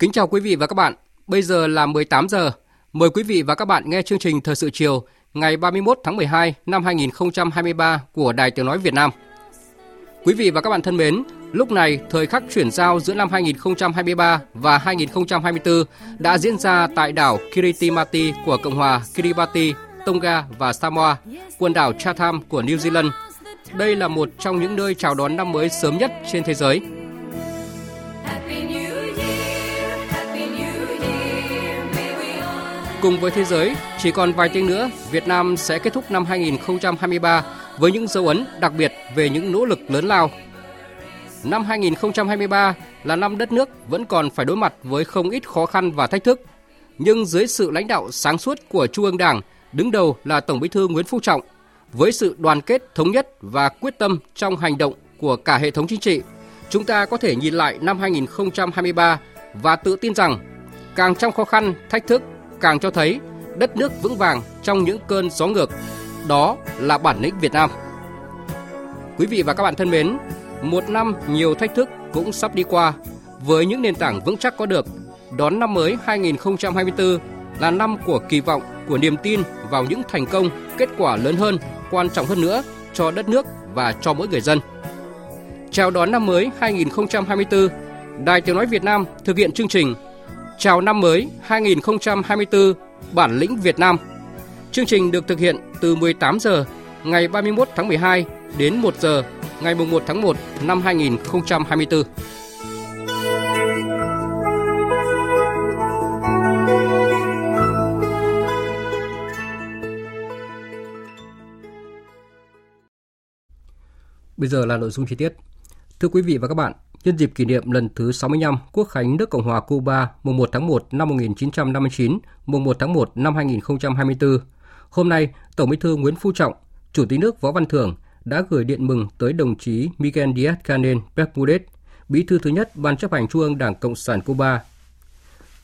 Kính chào quý vị và các bạn. Bây giờ là 18 giờ. Mời quý vị và các bạn nghe chương trình Thời sự chiều ngày 31 tháng 12 năm 2023 của Đài Tiếng Nói Việt Nam. Quý vị và các bạn thân mến, lúc này thời khắc chuyển giao giữa năm 2023 và 2024 đã diễn ra tại đảo Kiritimati của Cộng hòa Kiribati, Tonga và Samoa, quần đảo Chatham của New Zealand. Đây là một trong những nơi chào đón năm mới sớm nhất trên thế giới – Cùng với thế giới, chỉ còn vài tiếng nữa, Việt Nam sẽ kết thúc năm 2023 với những dấu ấn đặc biệt về những nỗ lực lớn lao. Năm 2023 là năm đất nước vẫn còn phải đối mặt với không ít khó khăn và thách thức. Nhưng dưới sự lãnh đạo sáng suốt của Trung ương Đảng, đứng đầu là Tổng Bí thư Nguyễn Phú Trọng, với sự đoàn kết thống nhất và quyết tâm trong hành động của cả hệ thống chính trị, chúng ta có thể nhìn lại năm 2023 và tự tin rằng càng trong khó khăn, thách thức càng cho thấy đất nước vững vàng trong những cơn gió ngược. Đó là bản lĩnh Việt Nam. Quý vị và các bạn thân mến, một năm nhiều thách thức cũng sắp đi qua với những nền tảng vững chắc có được. Đón năm mới 2024 là năm của kỳ vọng, của niềm tin vào những thành công, kết quả lớn hơn, quan trọng hơn nữa cho đất nước và cho mỗi người dân. Chào đón năm mới 2024, Đài Tiếng Nói Việt Nam thực hiện chương trình Chào năm mới 2024 Bản lĩnh Việt Nam. Chương trình được thực hiện từ 18 giờ ngày 31 tháng 12 đến 1 giờ ngày 1 tháng 1 năm 2024. Bây giờ là nội dung chi tiết. Thưa quý vị và các bạn, nhân dịp kỷ niệm lần thứ 65 Quốc khánh nước Cộng hòa Cuba mùng 1 tháng 1 năm 1959, mùng 1 tháng 1 năm 2024. Hôm nay, Tổng Bí thư Nguyễn Phú Trọng, Chủ tịch nước Võ Văn Thưởng đã gửi điện mừng tới đồng chí Miguel Díaz-Canel Bermudez, Bí thư thứ nhất Ban chấp hành Trung ương Đảng Cộng sản Cuba,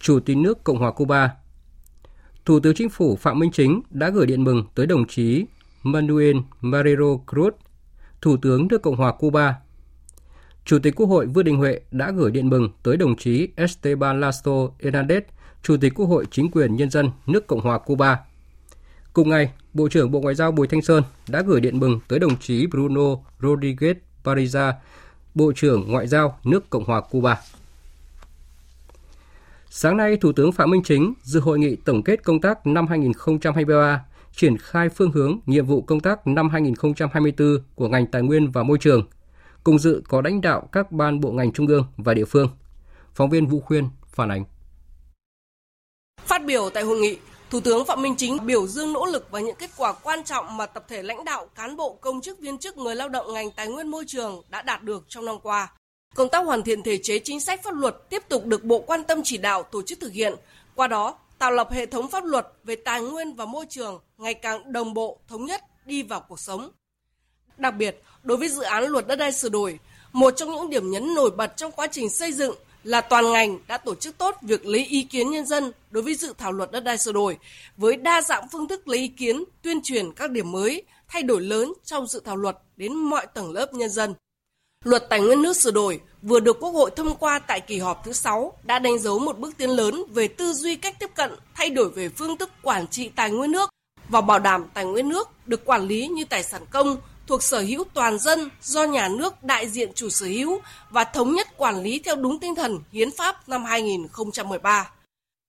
Chủ tịch nước Cộng hòa Cuba. Thủ tướng Chính phủ Phạm Minh Chính đã gửi điện mừng tới đồng chí Manuel Marrero Cruz, Thủ tướng nước Cộng hòa Cuba Chủ tịch Quốc hội Vương Đình Huệ đã gửi điện mừng tới đồng chí Esteban Lasto Hernandez, Chủ tịch Quốc hội Chính quyền Nhân dân nước Cộng hòa Cuba. Cùng ngày, Bộ trưởng Bộ Ngoại giao Bùi Thanh Sơn đã gửi điện mừng tới đồng chí Bruno Rodriguez Pariza, Bộ trưởng Ngoại giao nước Cộng hòa Cuba. Sáng nay, Thủ tướng Phạm Minh Chính dự hội nghị tổng kết công tác năm 2023, triển khai phương hướng nhiệm vụ công tác năm 2024 của ngành tài nguyên và môi trường – Cùng dự có lãnh đạo các ban bộ ngành trung ương và địa phương. Phóng viên Vũ Khuyên phản ánh. Phát biểu tại hội nghị, Thủ tướng Phạm Minh Chính biểu dương nỗ lực và những kết quả quan trọng mà tập thể lãnh đạo, cán bộ, công chức, viên chức, người lao động ngành tài nguyên môi trường đã đạt được trong năm qua. Công tác hoàn thiện thể chế chính sách pháp luật tiếp tục được Bộ quan tâm chỉ đạo tổ chức thực hiện, qua đó tạo lập hệ thống pháp luật về tài nguyên và môi trường ngày càng đồng bộ, thống nhất, đi vào cuộc sống. Đặc biệt, đối với dự án luật đất đai sửa đổi, một trong những điểm nhấn nổi bật trong quá trình xây dựng là toàn ngành đã tổ chức tốt việc lấy ý kiến nhân dân đối với dự thảo luật đất đai sửa đổi với đa dạng phương thức lấy ý kiến, tuyên truyền các điểm mới, thay đổi lớn trong dự thảo luật đến mọi tầng lớp nhân dân. Luật Tài nguyên nước sửa đổi vừa được Quốc hội thông qua tại kỳ họp thứ 6 đã đánh dấu một bước tiến lớn về tư duy cách tiếp cận, thay đổi về phương thức quản trị tài nguyên nước và bảo đảm tài nguyên nước được quản lý như tài sản công, thuộc sở hữu toàn dân do nhà nước đại diện chủ sở hữu và thống nhất quản lý theo đúng tinh thần hiến pháp năm 2013.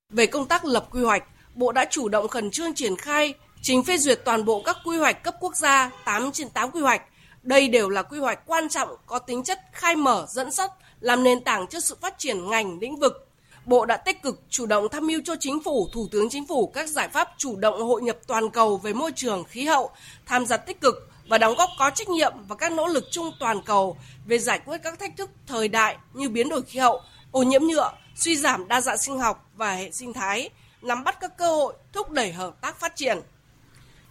Về công tác lập quy hoạch, Bộ đã chủ động khẩn trương triển khai, trình phê duyệt toàn bộ các quy hoạch cấp quốc gia 8 trên 8 quy hoạch, Đây đều là quy hoạch quan trọng có tính chất khai mở dẫn dắt, làm nền tảng cho sự phát triển ngành lĩnh vực. Bộ đã tích cực chủ động tham mưu cho Chính phủ, Thủ tướng Chính phủ các giải pháp chủ động hội nhập toàn cầu về môi trường, khí hậu, tham gia tích cực và đóng góp có trách nhiệm vào các nỗ lực chung toàn cầu về giải quyết các thách thức thời đại như biến đổi khí hậu, ô nhiễm nhựa, suy giảm đa dạng sinh học và hệ sinh thái, nắm bắt các cơ hội thúc đẩy hợp tác phát triển.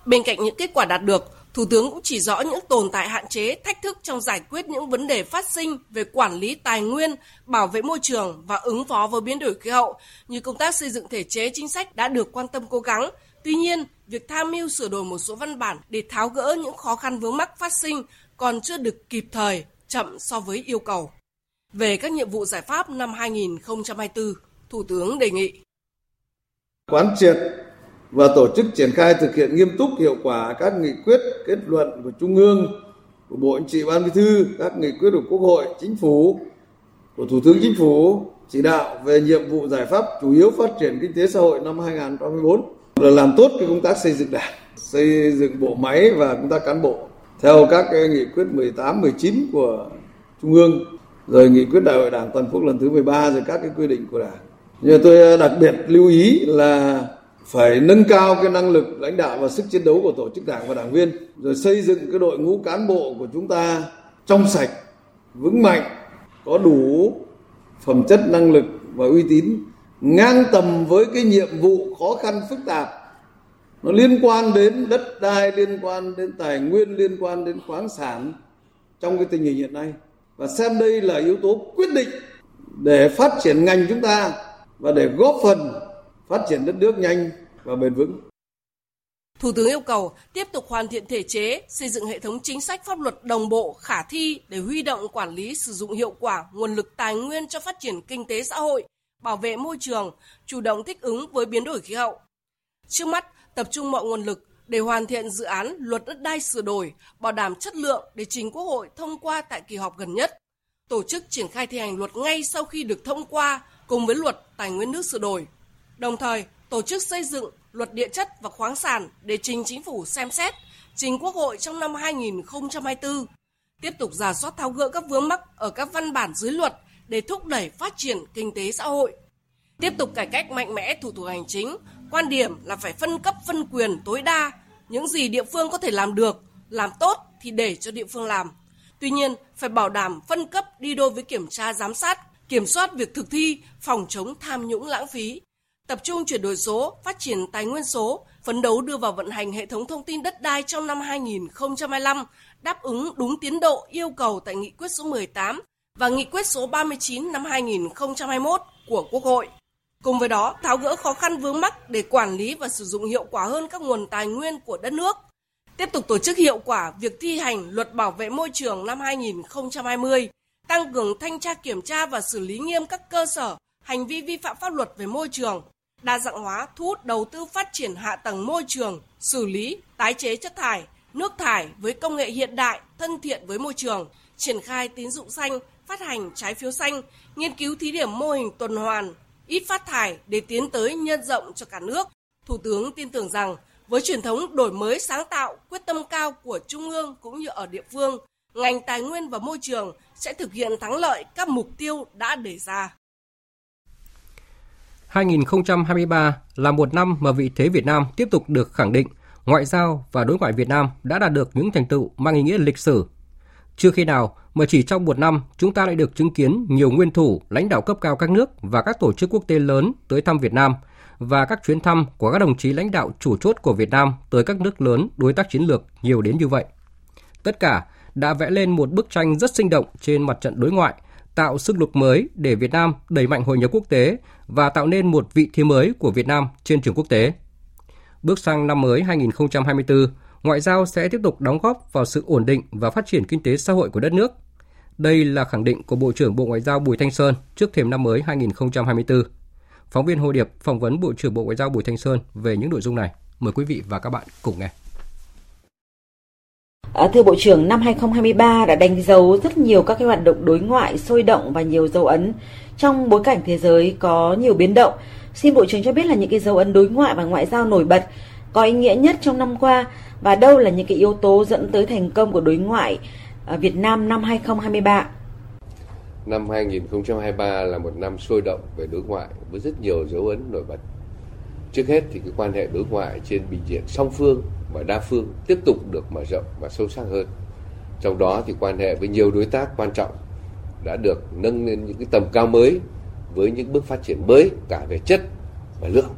Bên cạnh những kết quả đạt được, Thủ tướng cũng chỉ rõ những tồn tại hạn chế, thách thức trong giải quyết những vấn đề phát sinh về quản lý tài nguyên, bảo vệ môi trường và ứng phó với biến đổi khí hậu, như công tác xây dựng thể chế chính sách đã được quan tâm cố gắng. Tuy nhiên, việc tham mưu sửa đổi một số văn bản để tháo gỡ những khó khăn vướng mắc phát sinh còn chưa được kịp thời, chậm so với yêu cầu. Về các nhiệm vụ giải pháp năm 2024, Thủ tướng đề nghị quán triệt và tổ chức triển khai thực hiện nghiêm túc hiệu quả các nghị quyết kết luận của Trung ương, của Bộ Chính trị Ban Bí thư, các nghị quyết của Quốc hội, Chính phủ, của Thủ tướng Chính phủ chỉ đạo về nhiệm vụ giải pháp chủ yếu phát triển kinh tế xã hội năm 2024 là làm tốt cái công tác xây dựng đảng, xây dựng bộ máy và công tác cán bộ theo các cái nghị quyết 18, 19 của Trung ương rồi nghị quyết đại hội đảng toàn quốc lần thứ 13 rồi các cái quy định của đảng. Nhưng tôi ờ, đặc biệt lưu ý là phải nâng cao cái năng lực lãnh đạo và sức chiến đấu của tổ chức đảng và đảng viên rồi xây dựng cái đội ngũ cán bộ của chúng ta trong sạch vững mạnh có đủ phẩm chất năng lực và uy tín ngang tầm với cái nhiệm vụ khó khăn phức tạp nó liên quan đến đất đai liên quan đến tài nguyên liên quan đến khoáng sản trong cái tình hình hiện nay và xem đây là yếu tố quyết định để phát triển ngành chúng ta và để góp phần phát triển đất nước nhanh và bền vững. Thủ tướng yêu cầu tiếp tục hoàn thiện thể chế, xây dựng hệ thống chính sách pháp luật đồng bộ, khả thi để huy động quản lý sử dụng hiệu quả nguồn lực tài nguyên cho phát triển kinh tế xã hội, bảo vệ môi trường, chủ động thích ứng với biến đổi khí hậu. Trước mắt, tập trung mọi nguồn lực để hoàn thiện dự án luật đất đai sửa đổi, bảo đảm chất lượng để trình Quốc hội thông qua tại kỳ họp gần nhất. Tổ chức triển khai thi hành luật ngay sau khi được thông qua cùng với luật tài nguyên nước sửa đổi. Đồng thời, tổ chức xây dựng luật địa chất và khoáng sản để trình chính phủ xem xét, trình Quốc hội trong năm 2024. Tiếp tục giả soát tháo gỡ các vướng mắc ở các văn bản dưới luật để thúc đẩy phát triển kinh tế xã hội. Tiếp tục cải cách mạnh mẽ thủ tục hành chính, quan điểm là phải phân cấp phân quyền tối đa, những gì địa phương có thể làm được, làm tốt thì để cho địa phương làm. Tuy nhiên, phải bảo đảm phân cấp đi đôi với kiểm tra giám sát, kiểm soát việc thực thi, phòng chống tham nhũng lãng phí, tập trung chuyển đổi số, phát triển tài nguyên số, phấn đấu đưa vào vận hành hệ thống thông tin đất đai trong năm 2025, đáp ứng đúng tiến độ yêu cầu tại nghị quyết số 18 và nghị quyết số 39 năm 2021 của Quốc hội. Cùng với đó, tháo gỡ khó khăn vướng mắc để quản lý và sử dụng hiệu quả hơn các nguồn tài nguyên của đất nước. Tiếp tục tổ chức hiệu quả việc thi hành luật bảo vệ môi trường năm 2020, tăng cường thanh tra kiểm tra và xử lý nghiêm các cơ sở hành vi vi phạm pháp luật về môi trường, đa dạng hóa thu hút đầu tư phát triển hạ tầng môi trường, xử lý, tái chế chất thải, nước thải với công nghệ hiện đại, thân thiện với môi trường, triển khai tín dụng xanh, phát hành trái phiếu xanh, nghiên cứu thí điểm mô hình tuần hoàn, ít phát thải để tiến tới nhân rộng cho cả nước. Thủ tướng tin tưởng rằng với truyền thống đổi mới sáng tạo, quyết tâm cao của Trung ương cũng như ở địa phương, ngành tài nguyên và môi trường sẽ thực hiện thắng lợi các mục tiêu đã đề ra. 2023 là một năm mà vị thế Việt Nam tiếp tục được khẳng định, ngoại giao và đối ngoại Việt Nam đã đạt được những thành tựu mang ý nghĩa lịch sử. Chưa khi nào mà chỉ trong một năm chúng ta lại được chứng kiến nhiều nguyên thủ, lãnh đạo cấp cao các nước và các tổ chức quốc tế lớn tới thăm Việt Nam và các chuyến thăm của các đồng chí lãnh đạo chủ chốt của Việt Nam tới các nước lớn đối tác chiến lược nhiều đến như vậy. Tất cả đã vẽ lên một bức tranh rất sinh động trên mặt trận đối ngoại tạo sức lực mới để Việt Nam đẩy mạnh hội nhập quốc tế và tạo nên một vị thế mới của Việt Nam trên trường quốc tế. Bước sang năm mới 2024, ngoại giao sẽ tiếp tục đóng góp vào sự ổn định và phát triển kinh tế xã hội của đất nước. Đây là khẳng định của Bộ trưởng Bộ Ngoại giao Bùi Thanh Sơn trước thềm năm mới 2024. Phóng viên Hồ Điệp phỏng vấn Bộ trưởng Bộ Ngoại giao Bùi Thanh Sơn về những nội dung này. Mời quý vị và các bạn cùng nghe. À, thưa Bộ trưởng, năm 2023 đã đánh dấu rất nhiều các cái hoạt động đối ngoại sôi động và nhiều dấu ấn trong bối cảnh thế giới có nhiều biến động. Xin Bộ trưởng cho biết là những cái dấu ấn đối ngoại và ngoại giao nổi bật có ý nghĩa nhất trong năm qua và đâu là những cái yếu tố dẫn tới thành công của đối ngoại à, Việt Nam năm 2023? Năm 2023 là một năm sôi động về đối ngoại với rất nhiều dấu ấn nổi bật. Trước hết thì cái quan hệ đối ngoại trên bình diện song phương và đa phương tiếp tục được mở rộng và sâu sắc hơn. Trong đó thì quan hệ với nhiều đối tác quan trọng đã được nâng lên những cái tầm cao mới với những bước phát triển mới cả về chất và lượng.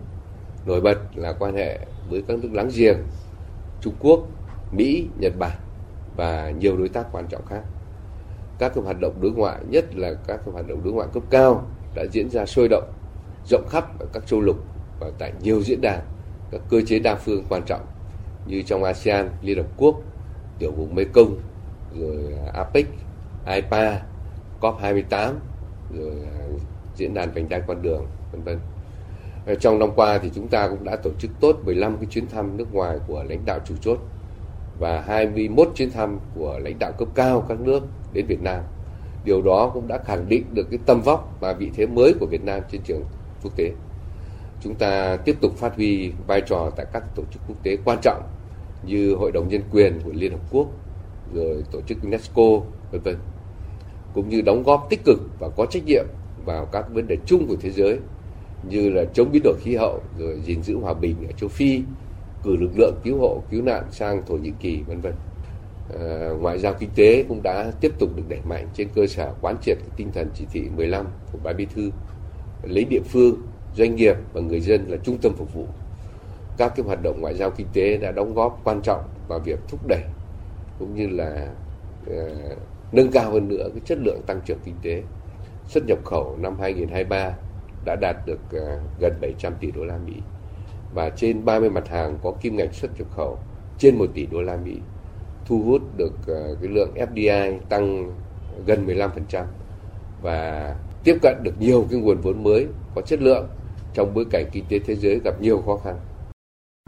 Nổi bật là quan hệ với các nước láng giềng Trung Quốc, Mỹ, Nhật Bản và nhiều đối tác quan trọng khác. Các cái hoạt động đối ngoại, nhất là các cái hoạt động đối ngoại cấp cao đã diễn ra sôi động, rộng khắp ở các châu lục và tại nhiều diễn đàn, các cơ chế đa phương quan trọng như trong ASEAN, Liên Hợp Quốc, Tiểu vùng Mekong, rồi APEC, IPA, COP28, rồi diễn đàn vành đai con đường, vân vân. Ờ, trong năm qua thì chúng ta cũng đã tổ chức tốt 15 cái chuyến thăm nước ngoài của lãnh đạo chủ chốt và 21 chuyến thăm của lãnh đạo cấp cao các nước đến Việt Nam. Điều đó cũng đã khẳng định được cái tầm vóc và vị thế mới của Việt Nam trên trường quốc tế. Chúng ta tiếp tục phát huy vai trò tại các tổ chức quốc tế quan trọng như Hội đồng Nhân quyền của Liên Hợp Quốc, rồi tổ chức UNESCO, vân vân cũng như đóng góp tích cực và có trách nhiệm vào các vấn đề chung của thế giới như là chống biến đổi khí hậu rồi gìn giữ hòa bình ở châu Phi cử lực lượng cứu hộ cứu nạn sang Thổ Nhĩ Kỳ vân vân. À, ngoại giao kinh tế cũng đã tiếp tục được đẩy mạnh trên cơ sở quán triệt tinh thần chỉ thị 15 của ban bí thư lấy địa phương doanh nghiệp và người dân là trung tâm phục vụ. Các cái hoạt động ngoại giao kinh tế đã đóng góp quan trọng vào việc thúc đẩy cũng như là uh, nâng cao hơn nữa cái chất lượng tăng trưởng kinh tế. Xuất nhập khẩu năm 2023 đã đạt được ờ, gần 700 tỷ đô la Mỹ và trên 30 mặt hàng có kim ngạch xuất nhập khẩu trên 1 tỷ đô la Mỹ thu hút được ờ, cái lượng FDI tăng gần 15% và tiếp cận được nhiều cái nguồn vốn mới có chất lượng trong bối cảnh kinh tế thế giới gặp nhiều khó khăn.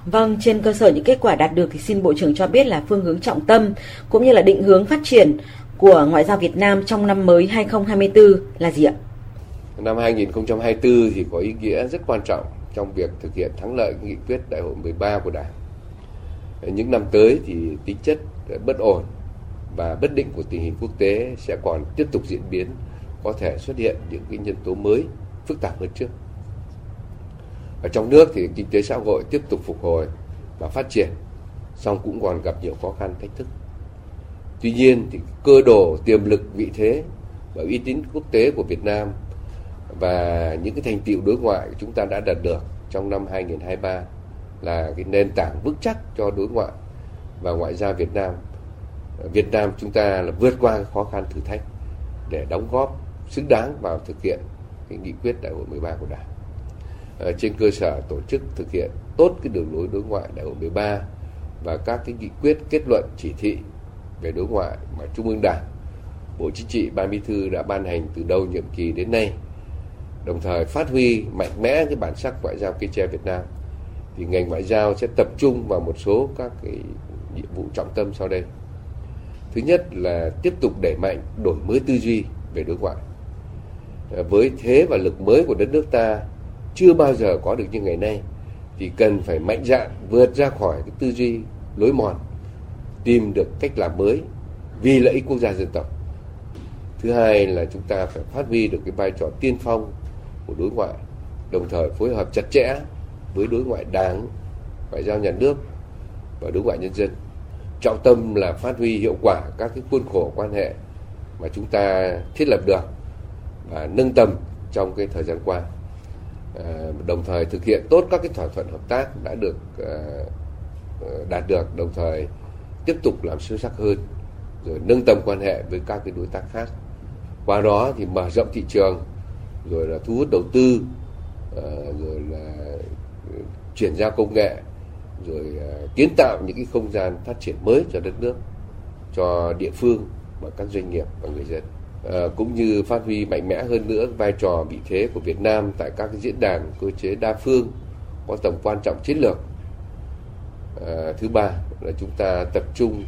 Vâng, trên cơ sở những kết quả đạt được thì xin Bộ trưởng cho biết là phương hướng trọng tâm cũng như là định hướng phát triển của ngoại giao Việt Nam trong năm mới 2024 là gì ạ? Năm 2024 thì có ý nghĩa rất quan trọng trong việc thực hiện thắng lợi nghị quyết đại hội 13 của Đảng. Những năm tới thì tính chất bất ổn và bất định của tình hình quốc tế sẽ còn tiếp tục diễn biến, có thể xuất hiện những cái nhân tố mới phức tạp hơn trước. Ở trong nước thì kinh tế xã hội tiếp tục phục hồi và phát triển, song cũng còn gặp nhiều khó khăn thách thức. Tuy nhiên thì cơ đồ, tiềm lực, vị thế và uy tín quốc tế của Việt Nam và những cái thành tiệu đối ngoại chúng ta đã đạt được trong năm 2023 là cái nền tảng vững chắc cho đối ngoại và ngoại giao Việt Nam. Việt Nam chúng ta là vượt qua khó khăn thử thách để đóng góp xứng đáng vào thực hiện cái nghị quyết đại hội 13 của Đảng. À, trên cơ sở tổ chức thực hiện tốt cái đường lối đối ngoại đại hội 13 và các cái nghị quyết kết luận chỉ thị về đối ngoại mà Trung ương Đảng, Bộ Chính trị, Ban Bí thư đã ban hành từ đầu nhiệm kỳ đến nay đồng thời phát huy mạnh mẽ cái bản sắc ngoại giao cây tre Việt Nam thì ngành ngoại giao sẽ tập trung vào một số các cái nhiệm vụ trọng tâm sau đây. Thứ nhất là tiếp tục đẩy mạnh đổi mới tư duy về đối ngoại. Ờ, với thế và lực mới của đất nước ta chưa bao giờ có được như ngày nay thì cần phải mạnh dạn vượt ra khỏi cái tư duy lối mòn, tìm được cách làm mới vì lợi ích quốc gia dân tộc. Thứ hai là chúng ta phải phát huy được cái vai trò tiên phong của đối ngoại, đồng thời phối hợp chặt chẽ với đối ngoại đảng, ngoại giao nhà nước và đối ngoại nhân dân. Trọng tâm là phát huy hiệu quả các cái khuôn khổ quan hệ mà chúng ta thiết lập được và nâng tầm trong cái thời gian qua. À, đồng thời thực hiện tốt các cái thỏa thuận hợp tác đã được à, à đạt được, đồng thời tiếp tục làm sâu sắc hơn, rồi nâng tầm quan hệ với các cái đối tác khác. Qua đó thì mở rộng thị trường rồi là thu hút đầu tư ờ, rồi là ờ, chuyển giao công nghệ rồi ờ, kiến tạo những cái không gian phát triển mới cho đất nước cho địa phương và các doanh nghiệp và người dân. À, cũng như phát huy mạnh mẽ hơn nữa vai trò vị thế của Việt Nam tại các diễn đàn cơ chế đa phương có tầm quan trọng chiến lược. À, thứ ba là chúng ta tập trung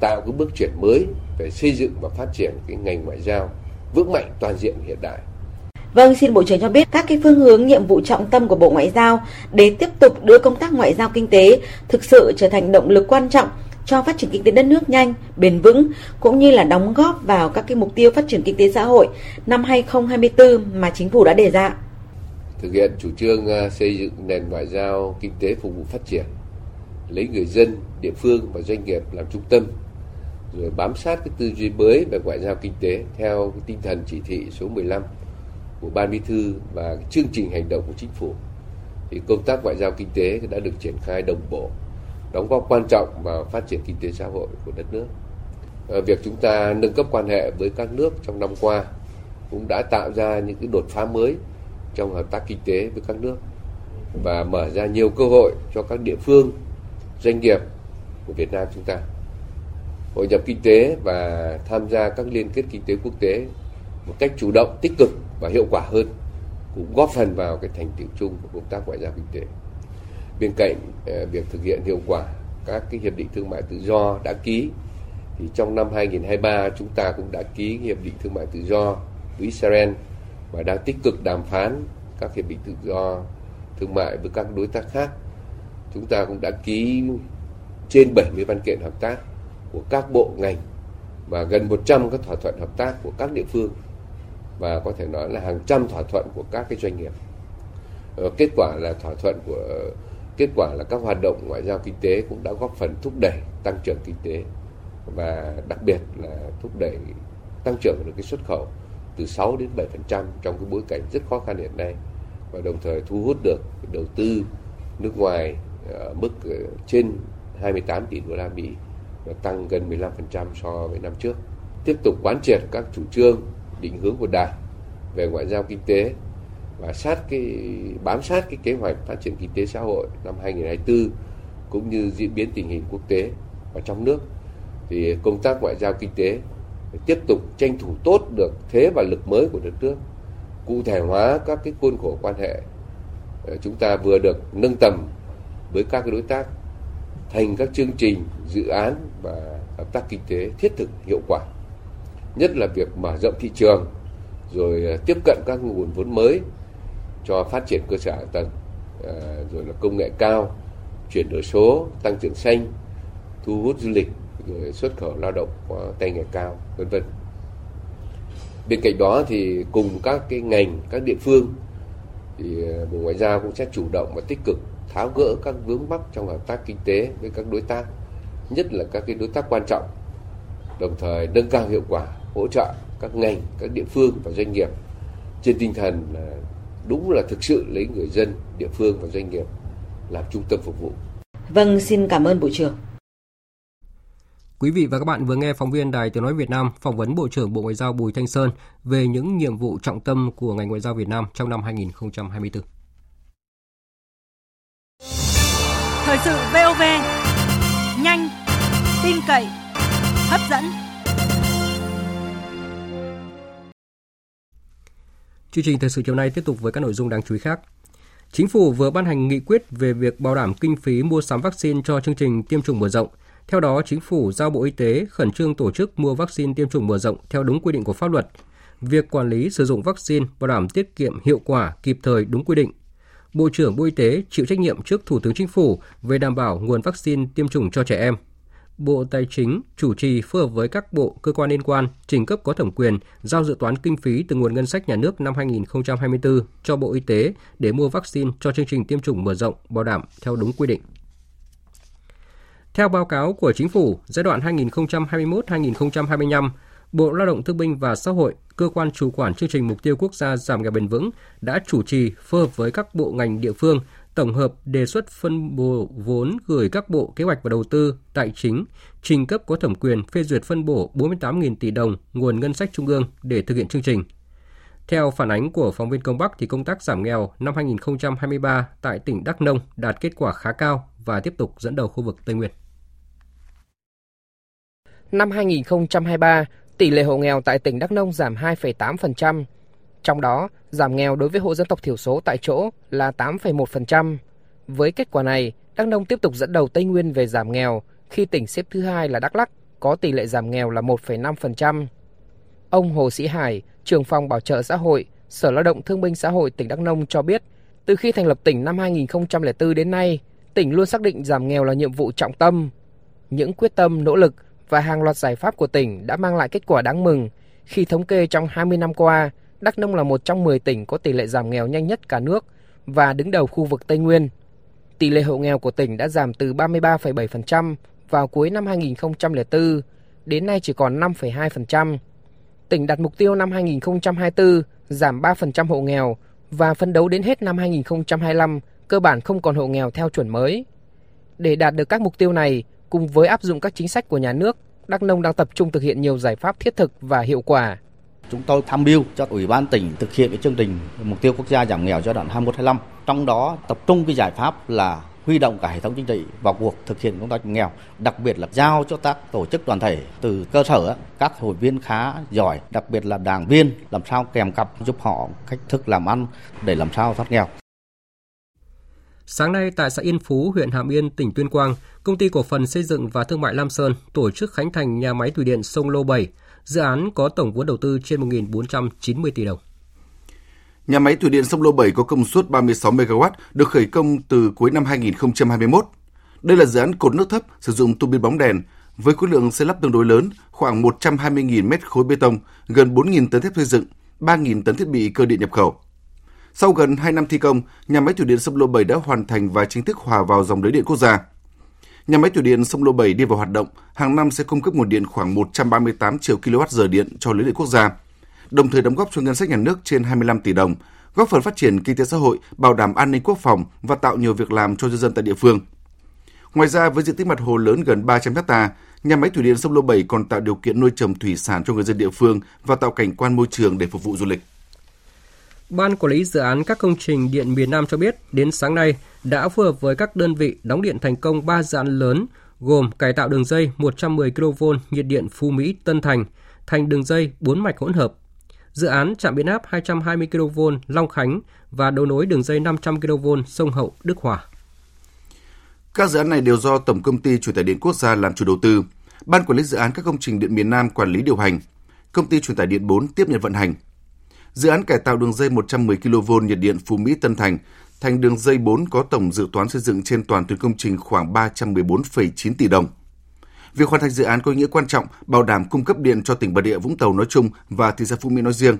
tạo cái bước chuyển mới về xây dựng và phát triển cái ngành ngoại giao vững mạnh toàn diện hiện đại. Vâng, xin Bộ trưởng cho biết các cái phương hướng nhiệm vụ trọng tâm của Bộ Ngoại giao để tiếp tục đưa công tác ngoại giao kinh tế thực sự trở thành động lực quan trọng cho phát triển kinh tế đất nước nhanh, bền vững cũng như là đóng góp vào các cái mục tiêu phát triển kinh tế xã hội năm 2024 mà chính phủ đã đề ra. Thực hiện chủ trương à, xây dựng nền ngoại giao kinh tế phục vụ phát triển, lấy người dân, địa phương và doanh nghiệp làm trung tâm, rồi bám sát cái tư duy mới về ngoại giao kinh tế theo cái tinh thần chỉ thị số 15 của Ban Bí thư và chương trình hành động của chính phủ thì công tác ngoại giao kinh tế đã được triển khai đồng bộ, đóng góp quan trọng vào phát triển kinh tế xã hội của đất nước. Việc chúng ta nâng cấp quan hệ với các nước trong năm qua cũng đã tạo ra những cái đột phá mới trong hợp tác kinh tế với các nước và mở ra nhiều cơ hội cho các địa phương, doanh nghiệp của Việt Nam chúng ta hội nhập kinh tế và tham gia các liên kết kinh tế quốc tế một cách chủ động, tích cực và hiệu quả hơn, cũng góp phần vào cái thành tựu chung của công tác ngoại giao kinh tế. Bên cạnh ờ, việc thực hiện hiệu quả các cái hiệp định thương mại tự do đã ký, thì trong năm 2023 chúng ta cũng đã ký hiệp định thương mại tự do với Israel và đang tích cực đàm phán các hiệp định tự do thương mại với các đối tác khác. Chúng ta cũng đã ký trên 70 văn kiện hợp tác của các bộ ngành và gần 100 các thỏa thuận hợp tác của các địa phương và có thể nói là hàng trăm thỏa thuận của các cái doanh nghiệp. Ờ, kết quả là thỏa thuận của kết quả là các hoạt động ngoại giao kinh tế cũng đã góp phần thúc đẩy tăng trưởng kinh tế và đặc biệt là thúc đẩy tăng trưởng được cái xuất khẩu từ 6 đến 7% trong cái bối cảnh rất khó khăn hiện nay và đồng thời thu hút được đầu tư nước ngoài ở mức ờ, trên 28 tỷ đô la Mỹ và tăng gần 15% so với năm trước. Tiếp tục quán triệt các chủ trương, định hướng của Đảng về ngoại giao kinh tế và sát cái, bám sát cái kế hoạch phát triển kinh tế xã hội năm 2024 cũng như diễn biến tình hình quốc tế và trong nước. Thì công tác ngoại giao kinh tế tiếp tục tranh thủ tốt được thế và lực mới của đất nước, cụ thể hóa các cái khuôn khổ quan hệ ờ, chúng ta vừa được nâng tầm với các đối tác, thành các chương trình, dự án và hợp tác kinh tế thiết thực, hiệu quả nhất là việc mở rộng thị trường, rồi ờ, tiếp cận các nguồn vốn mới cho phát triển cơ sở hạ tầng ờ, rồi là công nghệ cao, chuyển đổi số, tăng trưởng xanh, thu hút du lịch, rồi xuất khẩu lao động có tay nghề cao, vân vân. Bên cạnh đó thì cùng các cái ngành, các địa phương thì ờ, bộ ngoại giao cũng sẽ chủ động và tích cực tháo gỡ các vướng mắc trong hợp tác kinh tế với các đối tác, nhất là các cái đối tác quan trọng, đồng thời nâng cao hiệu quả hỗ trợ các ngành các địa phương và doanh nghiệp trên tinh thần là đúng là thực sự lấy người dân địa phương và doanh nghiệp làm trung tâm phục vụ. Vâng, xin cảm ơn Bộ trưởng. Quý vị và các bạn vừa nghe phóng viên Đài Tiếng Nói Việt Nam phỏng vấn Bộ trưởng Bộ Ngoại giao Bùi Thanh Sơn về những nhiệm vụ trọng tâm của ngành ngoại giao Việt Nam trong năm 2024. Thời sự VOV, nhanh, tin cậy, hấp dẫn. Chương trình thời sự chiều nay tiếp tục với các nội dung đáng chú ý khác. Chính phủ vừa ban hành nghị quyết về việc bảo đảm kinh phí mua sắm vaccine cho chương trình tiêm chủng mở rộng. Theo đó, chính phủ giao Bộ Y tế khẩn trương tổ chức mua vaccine tiêm chủng mở rộng theo đúng quy định của pháp luật. Việc quản lý sử dụng vaccine bảo đảm tiết kiệm hiệu quả, kịp thời đúng quy định. Bộ trưởng Bộ Y tế chịu trách nhiệm trước Thủ tướng Chính phủ về đảm bảo nguồn vaccine tiêm chủng cho trẻ em. Bộ Tài chính chủ trì phối hợp với các bộ cơ quan liên quan trình cấp có thẩm quyền giao dự toán kinh phí từ nguồn ngân sách nhà nước năm 2024 cho Bộ Y tế để mua vaccine cho chương trình tiêm chủng mở rộng bảo đảm theo đúng quy định. Theo báo cáo của Chính phủ, giai đoạn 2021-2025, Bộ Lao động Thương binh và Xã hội, cơ quan chủ quản chương trình mục tiêu quốc gia giảm nghèo bền vững đã chủ trì phối hợp với các bộ ngành địa phương tổng hợp đề xuất phân bổ vốn gửi các bộ kế hoạch và đầu tư, tài chính, trình cấp có thẩm quyền phê duyệt phân bổ 48.000 tỷ đồng nguồn ngân sách trung ương để thực hiện chương trình. Theo phản ánh của phóng viên Công Bắc thì công tác giảm nghèo năm 2023 tại tỉnh Đắk Nông đạt kết quả khá cao và tiếp tục dẫn đầu khu vực Tây Nguyên. Năm 2023, tỷ lệ hộ nghèo tại tỉnh Đắk Nông giảm 2,8%, trong đó, giảm nghèo đối với hộ dân tộc thiểu số tại chỗ là 8,1%. Với kết quả này, Đắk Nông tiếp tục dẫn đầu Tây Nguyên về giảm nghèo khi tỉnh xếp thứ hai là Đắk Lắk có tỷ lệ giảm nghèo là 1,5%. Ông Hồ Sĩ Hải, trưởng phòng bảo trợ xã hội, Sở Lao động Thương binh Xã hội tỉnh Đắk Nông cho biết, từ khi thành lập tỉnh năm 2004 đến nay, tỉnh luôn xác định giảm nghèo là nhiệm vụ trọng tâm. Những quyết tâm, nỗ lực và hàng loạt giải pháp của tỉnh đã mang lại kết quả đáng mừng khi thống kê trong 20 năm qua, Đắk Nông là một trong 10 tỉnh có tỷ lệ giảm nghèo nhanh nhất cả nước và đứng đầu khu vực Tây Nguyên. Tỷ lệ hộ nghèo của tỉnh đã giảm từ 33,7% vào cuối năm 2004 đến nay chỉ còn 5,2%. Tỉnh đặt mục tiêu năm 2024 giảm 3% hộ nghèo và phấn đấu đến hết năm 2025 cơ bản không còn hộ nghèo theo chuẩn mới. Để đạt được các mục tiêu này, cùng với áp dụng các chính sách của nhà nước, Đắk Nông đang tập trung thực hiện nhiều giải pháp thiết thực và hiệu quả. Chúng tôi tham mưu cho Ủy ban tỉnh thực hiện cái chương trình mục tiêu quốc gia giảm nghèo giai đoạn 21-25. Trong đó tập trung cái giải pháp là huy động cả hệ thống chính trị vào cuộc thực hiện công tác nghèo, đặc biệt là giao cho các tổ chức đoàn thể từ cơ sở các hội viên khá giỏi, đặc biệt là đảng viên làm sao kèm cặp giúp họ cách thức làm ăn để làm sao thoát nghèo. Sáng nay tại xã Yên Phú, huyện Hàm Yên, tỉnh Tuyên Quang, công ty cổ phần xây dựng và thương mại Lam Sơn tổ chức khánh thành nhà máy thủy điện sông Lô 7. Dự án có tổng vốn đầu tư trên 1.490 tỷ đồng. Nhà máy thủy điện sông Lô 7 có công suất 36 MW, được khởi công từ cuối năm 2021. Đây là dự án cột nước thấp sử dụng tua bin bóng đèn với khối lượng xây lắp tương đối lớn, khoảng 120.000 mét khối bê tông, gần 4.000 tấn thép xây dựng, 3.000 tấn thiết bị cơ điện nhập khẩu. Sau gần 2 năm thi công, nhà máy thủy điện sông Lô 7 đã hoàn thành và chính thức hòa vào dòng lưới điện quốc gia. Nhà máy thủy điện sông Lô 7 đi vào hoạt động, hàng năm sẽ cung cấp nguồn điện khoảng 138 triệu kWh điện cho lưới điện quốc gia, đồng thời đóng góp cho ngân sách nhà nước trên 25 tỷ đồng, góp phần phát triển kinh tế xã hội, bảo đảm an ninh quốc phòng và tạo nhiều việc làm cho nhân dân tại địa phương. Ngoài ra, với diện tích mặt hồ lớn gần 300 ha, nhà máy thủy điện sông Lô 7 còn tạo điều kiện nuôi trồng thủy sản cho người dân địa phương và tạo cảnh quan môi trường để phục vụ du lịch. Ban quản lý dự án các công trình điện miền Nam cho biết, đến sáng nay đã phối hợp với các đơn vị đóng điện thành công 3 dự án lớn gồm cải tạo đường dây 110 kV nhiệt điện Phú Mỹ Tân Thành thành đường dây 4 mạch hỗn hợp. Dự án trạm biến áp 220 kV Long Khánh và đấu nối đường dây 500 kV sông Hậu Đức Hòa. Các dự án này đều do Tổng công ty Truyền tải điện quốc gia làm chủ đầu tư, Ban quản lý dự án các công trình điện miền Nam quản lý điều hành, Công ty Truyền tải điện 4 tiếp nhận vận hành. Dự án cải tạo đường dây 110 kV nhiệt điện Phú Mỹ Tân Thành thành đường dây 4 có tổng dự toán xây dựng trên toàn tuyến công trình khoảng 314,9 tỷ đồng. Việc hoàn thành dự án có ý nghĩa quan trọng bảo đảm cung cấp điện cho tỉnh Bà địa Vũng Tàu nói chung và thị xã Phú Mỹ nói riêng,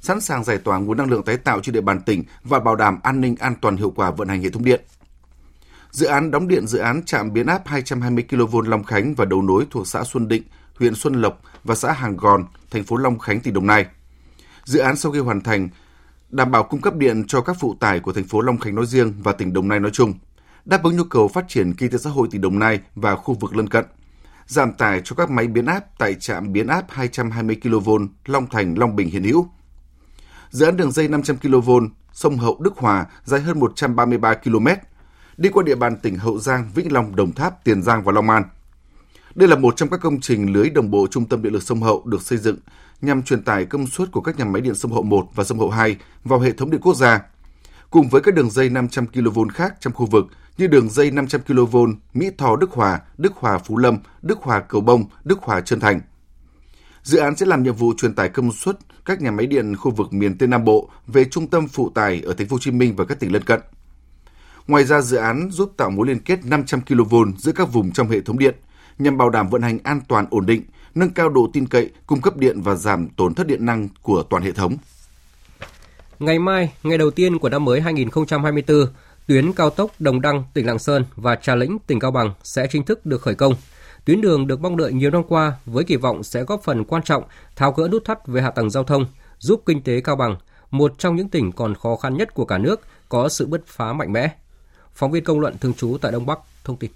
sẵn sàng giải tỏa nguồn năng lượng tái tạo trên địa bàn tỉnh và bảo đảm an ninh an toàn hiệu quả vận hành hệ thống điện. Dự án đóng điện dự án trạm biến áp 220 kV Long Khánh và đầu nối thuộc xã Xuân Định, huyện Xuân Lộc và xã Hàng Gòn, thành phố Long Khánh, tỉnh Đồng Nai. Dự án sau khi hoàn thành đảm bảo cung cấp điện cho các phụ tải của thành phố Long Khánh nói riêng và tỉnh Đồng Nai nói chung, đáp ứng nhu cầu phát triển kinh tế xã hội tỉnh Đồng Nai và khu vực lân cận, giảm tải cho các máy biến áp tại trạm biến áp 220 kV Long Thành Long Bình hiện hữu. Dự án đường dây 500 kV sông Hậu Đức Hòa dài hơn 133 km, đi qua địa bàn tỉnh Hậu Giang, Vĩnh Long, Đồng Tháp, Tiền Giang và Long An. Đây là một trong các công trình lưới đồng bộ trung tâm điện lực sông Hậu được xây dựng nhằm truyền tải công suất của các nhà máy điện sông Hậu 1 và sông Hậu 2 vào hệ thống điện quốc gia, cùng với các đường dây 500 kV khác trong khu vực như đường dây 500 kV Mỹ thò Đức Hòa, Đức Hòa Phú Lâm, Đức Hòa Cầu Bông, Đức Hòa Trân Thành. Dự án sẽ làm nhiệm vụ truyền tải công suất các nhà máy điện khu vực miền Tây Nam Bộ về trung tâm phụ tải ở thành phố Hồ Chí Minh và các tỉnh lân cận. Ngoài ra, dự án giúp tạo mối liên kết 500 kV giữa các vùng trong hệ thống điện nhằm bảo đảm vận hành an toàn ổn định, nâng cao độ tin cậy, cung cấp điện và giảm tổn thất điện năng của toàn hệ thống. Ngày mai, ngày đầu tiên của năm mới 2024, tuyến cao tốc Đồng Đăng, tỉnh Lạng Sơn và Trà Lĩnh, tỉnh Cao Bằng sẽ chính thức được khởi công. Tuyến đường được mong đợi nhiều năm qua với kỳ vọng sẽ góp phần quan trọng tháo gỡ nút thắt về hạ tầng giao thông, giúp kinh tế Cao Bằng, một trong những tỉnh còn khó khăn nhất của cả nước, có sự bứt phá mạnh mẽ. Phóng viên công luận thường trú tại Đông Bắc thông tin.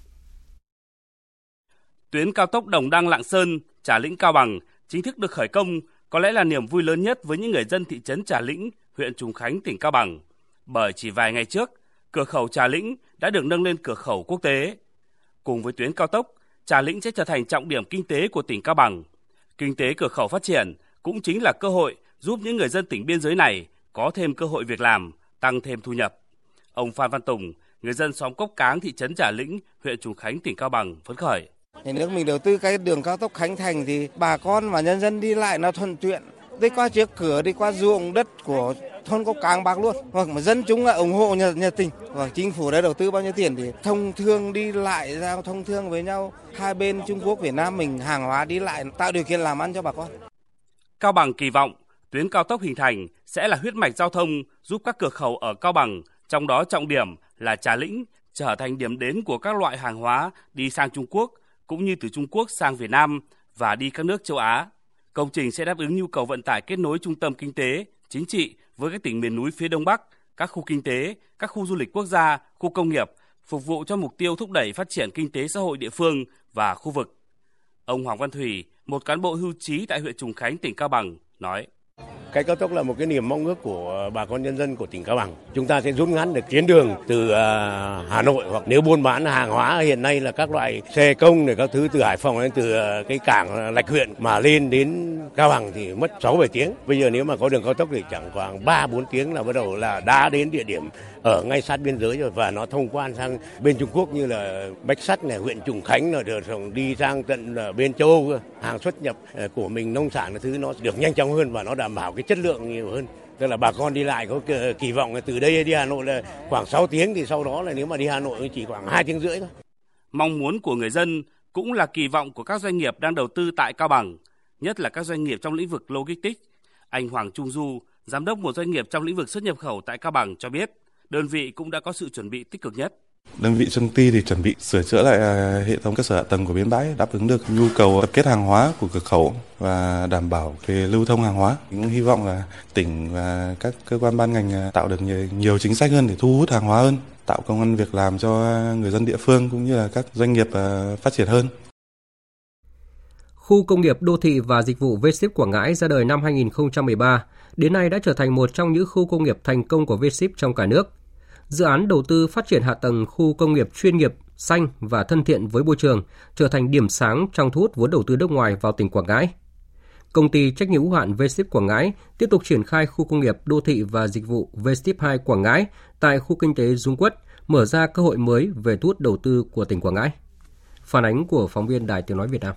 Tuyến cao tốc Đồng Đăng Lạng Sơn, Trà Lĩnh Cao Bằng chính thức được khởi công có lẽ là niềm vui lớn nhất với những người dân thị trấn Trà Lĩnh, huyện Trùng Khánh, tỉnh Cao Bằng. Bởi chỉ vài ngày trước, cửa khẩu Trà Lĩnh đã được nâng lên cửa khẩu quốc tế. Cùng với tuyến cao tốc, Trà Lĩnh sẽ trở thành trọng điểm kinh tế của tỉnh Cao Bằng. Kinh tế cửa khẩu phát triển cũng chính là cơ hội giúp những người dân tỉnh biên giới này có thêm cơ hội việc làm, tăng thêm thu nhập. Ông Phan Văn Tùng, người dân xóm Cốc Cáng, thị trấn Trà Lĩnh, huyện Trùng Khánh, tỉnh Cao Bằng phấn khởi. Nhà nước mình đầu tư cái đường cao tốc Khánh Thành thì bà con và nhân dân đi lại nó thuận tiện. Đi qua trước cửa, đi qua ruộng đất của thôn có càng bạc luôn hoặc mà dân chúng là ủng hộ nhiệt, nhiệt tình và chính phủ đã đầu tư bao nhiêu tiền để thông thương đi lại giao thông thương với nhau hai bên Trung Quốc Việt Nam mình hàng hóa đi lại tạo điều kiện làm ăn cho bà con. Cao Bằng kỳ vọng tuyến cao tốc hình thành sẽ là huyết mạch giao thông giúp các cửa khẩu ở Cao Bằng, trong đó trọng điểm là Trà Lĩnh trở thành điểm đến của các loại hàng hóa đi sang Trung Quốc cũng như từ Trung Quốc sang Việt Nam và đi các nước châu Á. Công trình sẽ đáp ứng nhu cầu vận tải kết nối trung tâm kinh tế, chính trị với các tỉnh miền núi phía Đông Bắc, các khu kinh tế, các khu du lịch quốc gia, khu công nghiệp, phục vụ cho mục tiêu thúc đẩy phát triển kinh tế xã hội địa phương và khu vực. Ông Hoàng Văn Thủy, một cán bộ hưu trí tại huyện Trùng Khánh, tỉnh Cao Bằng, nói. Cái cao tốc là một cái niềm mong ước của bà con nhân dân của tỉnh Cao Bằng. Chúng ta sẽ rút ngắn được tuyến đường từ à, Hà Nội hoặc nếu buôn bán hàng hóa hiện nay là các loại xe công để các thứ từ Hải Phòng đến từ à, cái cảng Lạch huyện mà lên đến Cao Bằng thì mất 6 7 tiếng. Bây giờ nếu mà có đường cao tốc thì chẳng khoảng 3 4 tiếng là bắt đầu là đã đến địa điểm ở ngay sát biên giới rồi và nó thông quan sang bên Trung Quốc như là Bách Sắt này, huyện Trùng Khánh là được đi sang tận ờ, bên châu Âu hàng xuất nhập ờ, của mình nông sản là thứ nó được nhanh chóng hơn và nó đảm bảo cái chất lượng nhiều hơn tức là bà con đi lại có ờ, kỳ vọng là từ đây đi Hà Nội là khoảng 6 tiếng thì sau đó là nếu mà đi Hà Nội chỉ khoảng 2 tiếng rưỡi thôi. Mong muốn của người dân cũng là kỳ vọng của các doanh nghiệp đang đầu tư tại Cao Bằng, nhất là các doanh nghiệp trong lĩnh vực logistics. Anh Hoàng Trung Du, giám đốc một doanh nghiệp trong lĩnh vực xuất nhập khẩu tại Cao Bằng cho biết, đơn vị cũng đã có sự chuẩn bị tích cực nhất. Đơn vị Xuân Ti thì chuẩn bị sửa chữa lại à, hệ thống cơ sở hạ tầng của bến bãi đáp ứng được nhu cầu tập kết hàng hóa của cửa khẩu và đảm bảo về lưu thông hàng hóa. Cũng hy vọng là tỉnh và các cơ quan ban ngành à, tạo được nhiều chính sách hơn để thu hút hàng hóa hơn, tạo công an việc làm cho người dân địa phương cũng như là các doanh nghiệp à, phát triển hơn. Khu công nghiệp đô thị và dịch vụ v Quảng Ngãi ra đời năm 2013, đến nay đã trở thành một trong những khu công nghiệp thành công của v trong cả nước – dự án đầu tư phát triển hạ tầng khu công nghiệp chuyên nghiệp, xanh và thân thiện với môi trường trở thành điểm sáng trong thu hút vốn đầu tư nước ngoài vào tỉnh Quảng Ngãi. Công ty trách nhiệm hữu hạn V-Ship Quảng Ngãi tiếp tục triển khai khu công nghiệp đô thị và dịch vụ V-Ship 2 Quảng Ngãi tại khu kinh tế Dung Quất, mở ra cơ hội mới về thu hút đầu tư của tỉnh Quảng Ngãi. Phản ánh của phóng viên Đài Tiếng Nói Việt Nam.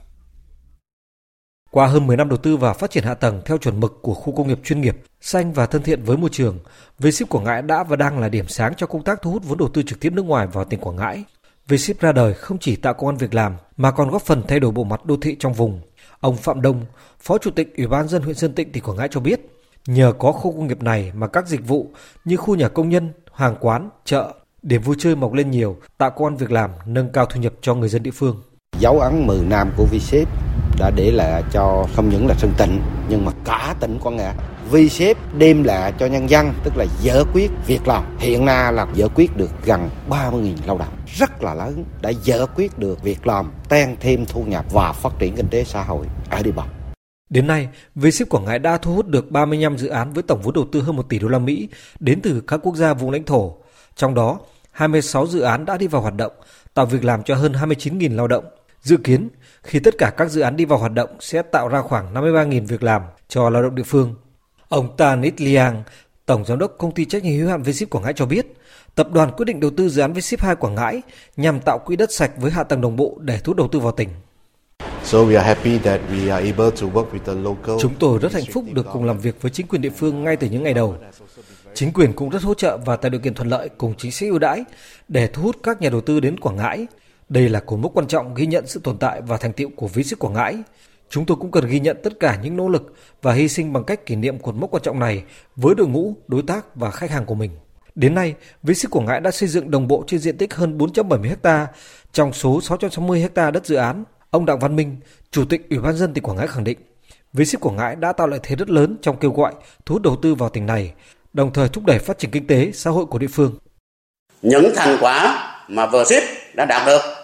Qua hơn 10 năm đầu tư và phát triển hạ tầng theo chuẩn mực của khu công nghiệp chuyên nghiệp, xanh và thân thiện với môi trường, V-Ship Quảng Ngãi đã và đang là điểm sáng cho công tác thu hút vốn đầu tư trực tiếp nước ngoài vào tỉnh Quảng Ngãi. V-Ship ra đời không chỉ tạo công an việc làm mà còn góp phần thay đổi bộ mặt đô thị trong vùng. Ông Phạm Đông, Phó Chủ tịch Ủy ban dân huyện Sơn Tịnh tỉnh Quảng Ngãi cho biết, nhờ có khu công nghiệp này mà các dịch vụ như khu nhà công nhân, hàng quán, chợ, điểm vui chơi mọc lên nhiều, tạo công an việc làm, nâng cao thu nhập cho người dân địa phương. Dấu ấn 10 năm của V-Ship đã để lại cho không những là sân Tịnh nhưng mà cả tỉnh Quảng Ngãi. Vi xếp đem lại cho nhân dân tức là giải quyết việc làm hiện nay là giải quyết được gần 30.000 lao động rất là lớn đã giải quyết được việc làm tăng thêm thu nhập và phát triển kinh tế xã hội ở địa bàn. Đến nay, V-Ship Quảng Ngãi đã thu hút được 35 dự án với tổng vốn đầu tư hơn 1 tỷ đô la Mỹ đến từ các quốc gia vùng lãnh thổ. Trong đó, 26 dự án đã đi vào hoạt động, tạo việc làm cho hơn 29.000 lao động. Dự kiến, khi tất cả các dự án đi vào hoạt động sẽ tạo ra khoảng 53.000 việc làm cho lao động địa phương. Ông Tanit Liang, Tổng Giám đốc Công ty trách nhiệm hữu hạn V-Ship Quảng Ngãi cho biết, tập đoàn quyết định đầu tư dự án V-Ship 2 Quảng Ngãi nhằm tạo quỹ đất sạch với hạ tầng đồng bộ để thu hút đầu tư vào tỉnh. Chúng tôi rất hạnh phúc được cùng làm việc với chính quyền địa phương ngay từ những ngày đầu. Chính quyền cũng rất hỗ trợ và tạo điều kiện thuận lợi cùng chính sách ưu đãi để thu hút các nhà đầu tư đến Quảng Ngãi, đây là cột mốc quan trọng ghi nhận sự tồn tại và thành tiệu của ví ship Quảng Ngãi. Chúng tôi cũng cần ghi nhận tất cả những nỗ lực và hy sinh bằng cách kỷ niệm cột mốc quan trọng này với đội ngũ, đối tác và khách hàng của mình. Đến nay, ví ship Quảng Ngãi đã xây dựng đồng bộ trên diện tích hơn 470 ha trong số 660 ha đất dự án. Ông Đặng Văn Minh, Chủ tịch Ủy ban dân tỉnh Quảng Ngãi khẳng định, ví ship Quảng Ngãi đã tạo lợi thế rất lớn trong kêu gọi thu hút đầu tư vào tỉnh này, đồng thời thúc đẩy phát triển kinh tế, xã hội của địa phương. Những thành quả mà vừa ship đã đạt được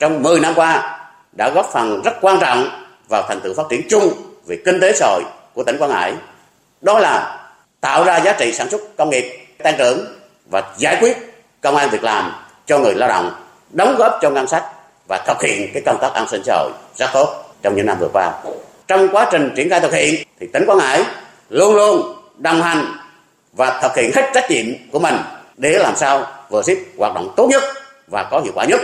trong 10 năm qua đã góp phần rất quan trọng vào thành tựu phát triển chung về kinh tế xã hội của tỉnh Quảng Ngãi. Đó là tạo ra giá trị sản xuất công nghiệp tăng trưởng và giải quyết công an việc làm cho người lao động, đóng góp cho ngân sách và thực hiện cái công tác an sinh xã hội rất tốt trong những năm vừa qua. Trong quá trình triển khai thực hiện thì tỉnh Quảng Ngãi luôn luôn đồng hành và thực hiện hết trách nhiệm của mình để làm sao vừa ship hoạt động tốt nhất và có hiệu quả nhất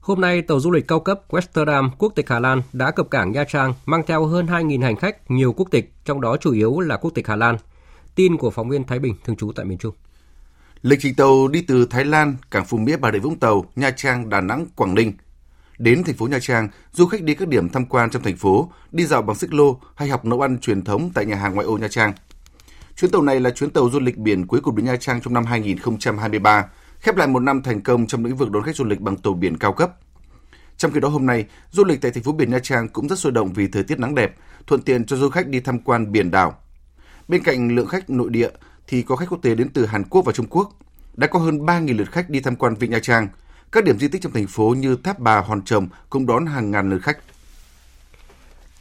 Hôm nay, tàu du lịch cao cấp Westerdam quốc tịch Hà Lan đã cập cảng Nha Trang mang theo hơn 2.000 hành khách nhiều quốc tịch, trong đó chủ yếu là quốc tịch Hà Lan. Tin của phóng viên Thái Bình thường trú tại miền Trung. Lịch trình tàu đi từ Thái Lan, cảng Phú Mỹ, Bà Rịa Vũng Tàu, Nha Trang, Đà Nẵng, Quảng Ninh. Đến thành phố Nha Trang, du khách đi các điểm tham quan trong thành phố, đi dạo bằng xích lô hay học nấu ăn truyền thống tại nhà hàng ngoại ô Nha Trang. Chuyến tàu này là chuyến tàu du lịch biển cuối cùng đến Nha Trang trong năm 2023, khép lại một năm thành công trong lĩnh vực đón khách du lịch bằng tàu biển cao cấp. Trong khi đó hôm nay, du lịch tại thành phố biển Nha Trang cũng rất sôi động vì thời tiết nắng đẹp, thuận tiện cho du khách đi tham quan biển đảo. Bên cạnh lượng khách nội địa thì có khách quốc tế đến từ Hàn Quốc và Trung Quốc. Đã có hơn 3.000 lượt khách đi tham quan Vịnh Nha Trang. Các điểm di tích trong thành phố như Tháp Bà, Hòn Trầm cũng đón hàng ngàn lượt khách.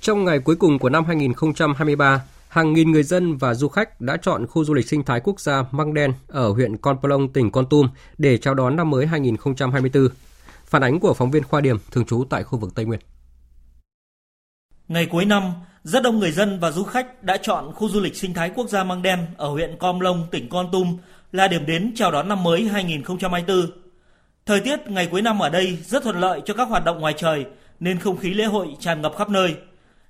Trong ngày cuối cùng của năm 2023, hàng nghìn người dân và du khách đã chọn khu du lịch sinh thái quốc gia Măng Đen ở huyện Con Plong, tỉnh Con Tum để chào đón năm mới 2024. Phản ánh của phóng viên Khoa Điểm thường trú tại khu vực Tây Nguyên. Ngày cuối năm, rất đông người dân và du khách đã chọn khu du lịch sinh thái quốc gia Măng Đen ở huyện Com Lông, tỉnh Con Tum là điểm đến chào đón năm mới 2024. Thời tiết ngày cuối năm ở đây rất thuận lợi cho các hoạt động ngoài trời nên không khí lễ hội tràn ngập khắp nơi.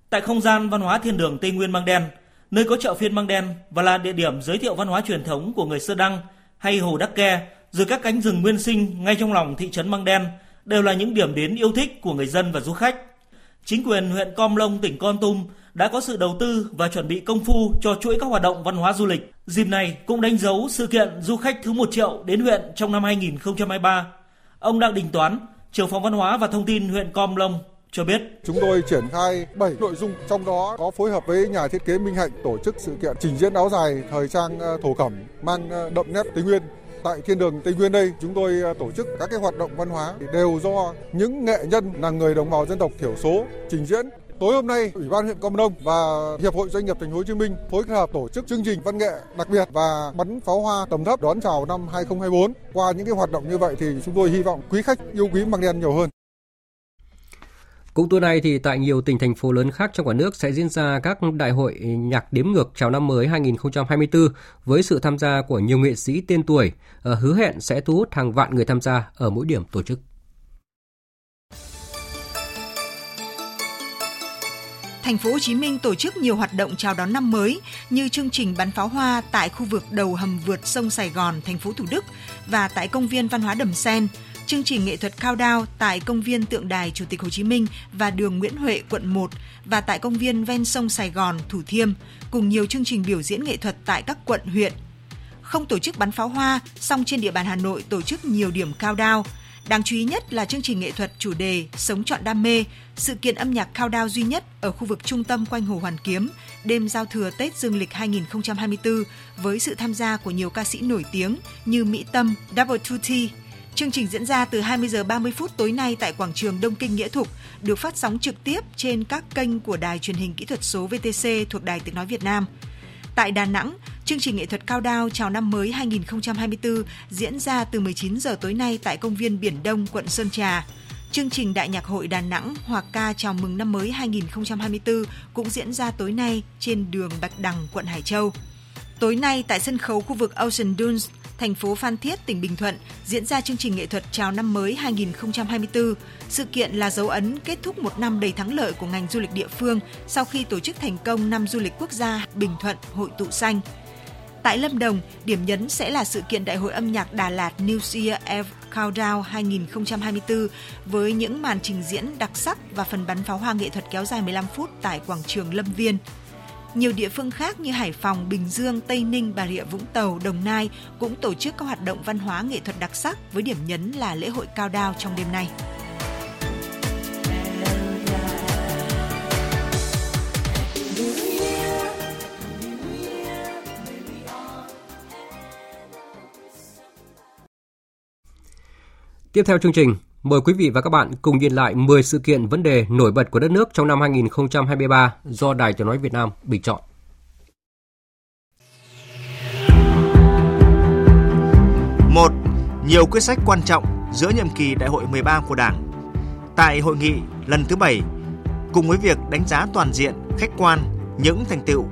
Tại không gian văn hóa thiên đường Tây Nguyên Măng Đen, nơi có chợ phiên Măng Đen và là địa điểm giới thiệu văn hóa truyền thống của người Sơ Đăng hay Hồ Đắc Ke, rồi các cánh rừng nguyên sinh ngay trong lòng thị trấn Măng Đen đều là những điểm đến yêu thích của người dân và du khách. Chính quyền huyện Com Lông, tỉnh Con Tum đã có sự đầu tư và chuẩn bị công phu cho chuỗi các hoạt động văn hóa du lịch. Dịp này cũng đánh dấu sự kiện du khách thứ 1 triệu đến huyện trong năm 2023. Ông Đặng Đình Toán, trưởng phòng văn hóa và thông tin huyện Com Lông cho biết. Chúng tôi triển khai 7 nội dung, trong đó có phối hợp với nhà thiết kế Minh Hạnh tổ chức sự kiện trình diễn áo dài thời trang ờ, thổ cẩm mang ờ, đậm nét Tây Nguyên. Tại Thiên đường Tây Nguyên đây, chúng tôi ờ, tổ chức các cái hoạt động văn hóa đều do những nghệ nhân là người đồng bào dân tộc thiểu số trình diễn. Tối hôm nay, Ủy ban huyện Công Nông và Hiệp hội Doanh nghiệp Thành phố Hồ Chí Minh phối hợp tổ chức chương trình văn nghệ đặc biệt và bắn pháo hoa tầm thấp đón chào năm 2024. Qua những cái hoạt động như vậy thì chúng tôi hy vọng quý khách yêu quý Măng Đen nhiều hơn. Cũng tuần này thì tại nhiều tỉnh thành phố lớn khác trong cả nước sẽ diễn ra các đại hội nhạc đếm ngược chào năm mới 2024 với sự tham gia của nhiều nghệ sĩ tên tuổi, ờ, hứa hẹn sẽ thu hút hàng vạn người tham gia ở mỗi điểm tổ chức. Thành phố Hồ Chí Minh tổ chức nhiều hoạt động chào đón năm mới như chương trình bắn pháo hoa tại khu vực đầu hầm vượt sông Sài Gòn, thành phố Thủ Đức và tại công viên văn hóa Đầm Sen, chương trình nghệ thuật cao đao tại công viên tượng đài Chủ tịch Hồ Chí Minh và đường Nguyễn Huệ, quận 1 và tại công viên ven sông Sài Gòn, Thủ Thiêm, cùng nhiều chương trình biểu diễn nghệ thuật tại các quận, huyện. Không tổ chức bắn pháo hoa, song trên địa bàn Hà Nội tổ chức nhiều điểm cao đao. Đáng chú ý nhất là chương trình nghệ thuật chủ đề Sống trọn đam mê, sự kiện âm nhạc cao đao duy nhất ở khu vực trung tâm quanh Hồ Hoàn Kiếm, đêm giao thừa Tết Dương lịch 2024 với sự tham gia của nhiều ca sĩ nổi tiếng như Mỹ Tâm, Double t Chương trình diễn ra từ 20 giờ 30 phút tối nay tại quảng trường Đông Kinh Nghĩa Thục, được phát sóng trực tiếp trên các kênh của Đài truyền hình kỹ thuật số VTC thuộc Đài Tiếng nói Việt Nam. Tại Đà Nẵng, chương trình nghệ thuật cao đao chào năm mới 2024 diễn ra từ 19 giờ tối nay tại công viên Biển Đông, quận Sơn Trà. Chương trình Đại nhạc hội Đà Nẵng hòa ca chào mừng năm mới 2024 cũng diễn ra tối nay trên đường Bạch Đằng, quận Hải Châu. Tối nay tại sân khấu khu vực Ocean Dunes, thành phố Phan Thiết, tỉnh Bình Thuận diễn ra chương trình nghệ thuật chào năm mới 2024. Sự kiện là dấu ấn kết thúc một năm đầy thắng lợi của ngành du lịch địa phương sau khi tổ chức thành công năm du lịch quốc gia Bình Thuận Hội tụ xanh. Tại Lâm Đồng, điểm nhấn sẽ là sự kiện Đại hội âm nhạc Đà Lạt New Year Eve Countdown 2024 với những màn trình diễn đặc sắc và phần bắn pháo hoa nghệ thuật kéo dài 15 phút tại quảng trường Lâm Viên. Nhiều địa phương khác như Hải Phòng, Bình Dương, Tây Ninh, Bà Rịa Vũng Tàu, Đồng Nai cũng tổ chức các hoạt động văn hóa nghệ thuật đặc sắc với điểm nhấn là lễ hội cao đao trong đêm nay. Tiếp theo chương trình, Mời quý vị và các bạn cùng nhìn lại 10 sự kiện vấn đề nổi bật của đất nước trong năm 2023 do Đài Tiếng Nói Việt Nam bình chọn. Một, Nhiều quyết sách quan trọng giữa nhiệm kỳ Đại hội 13 của Đảng. Tại hội nghị lần thứ 7, cùng với việc đánh giá toàn diện, khách quan những thành tựu,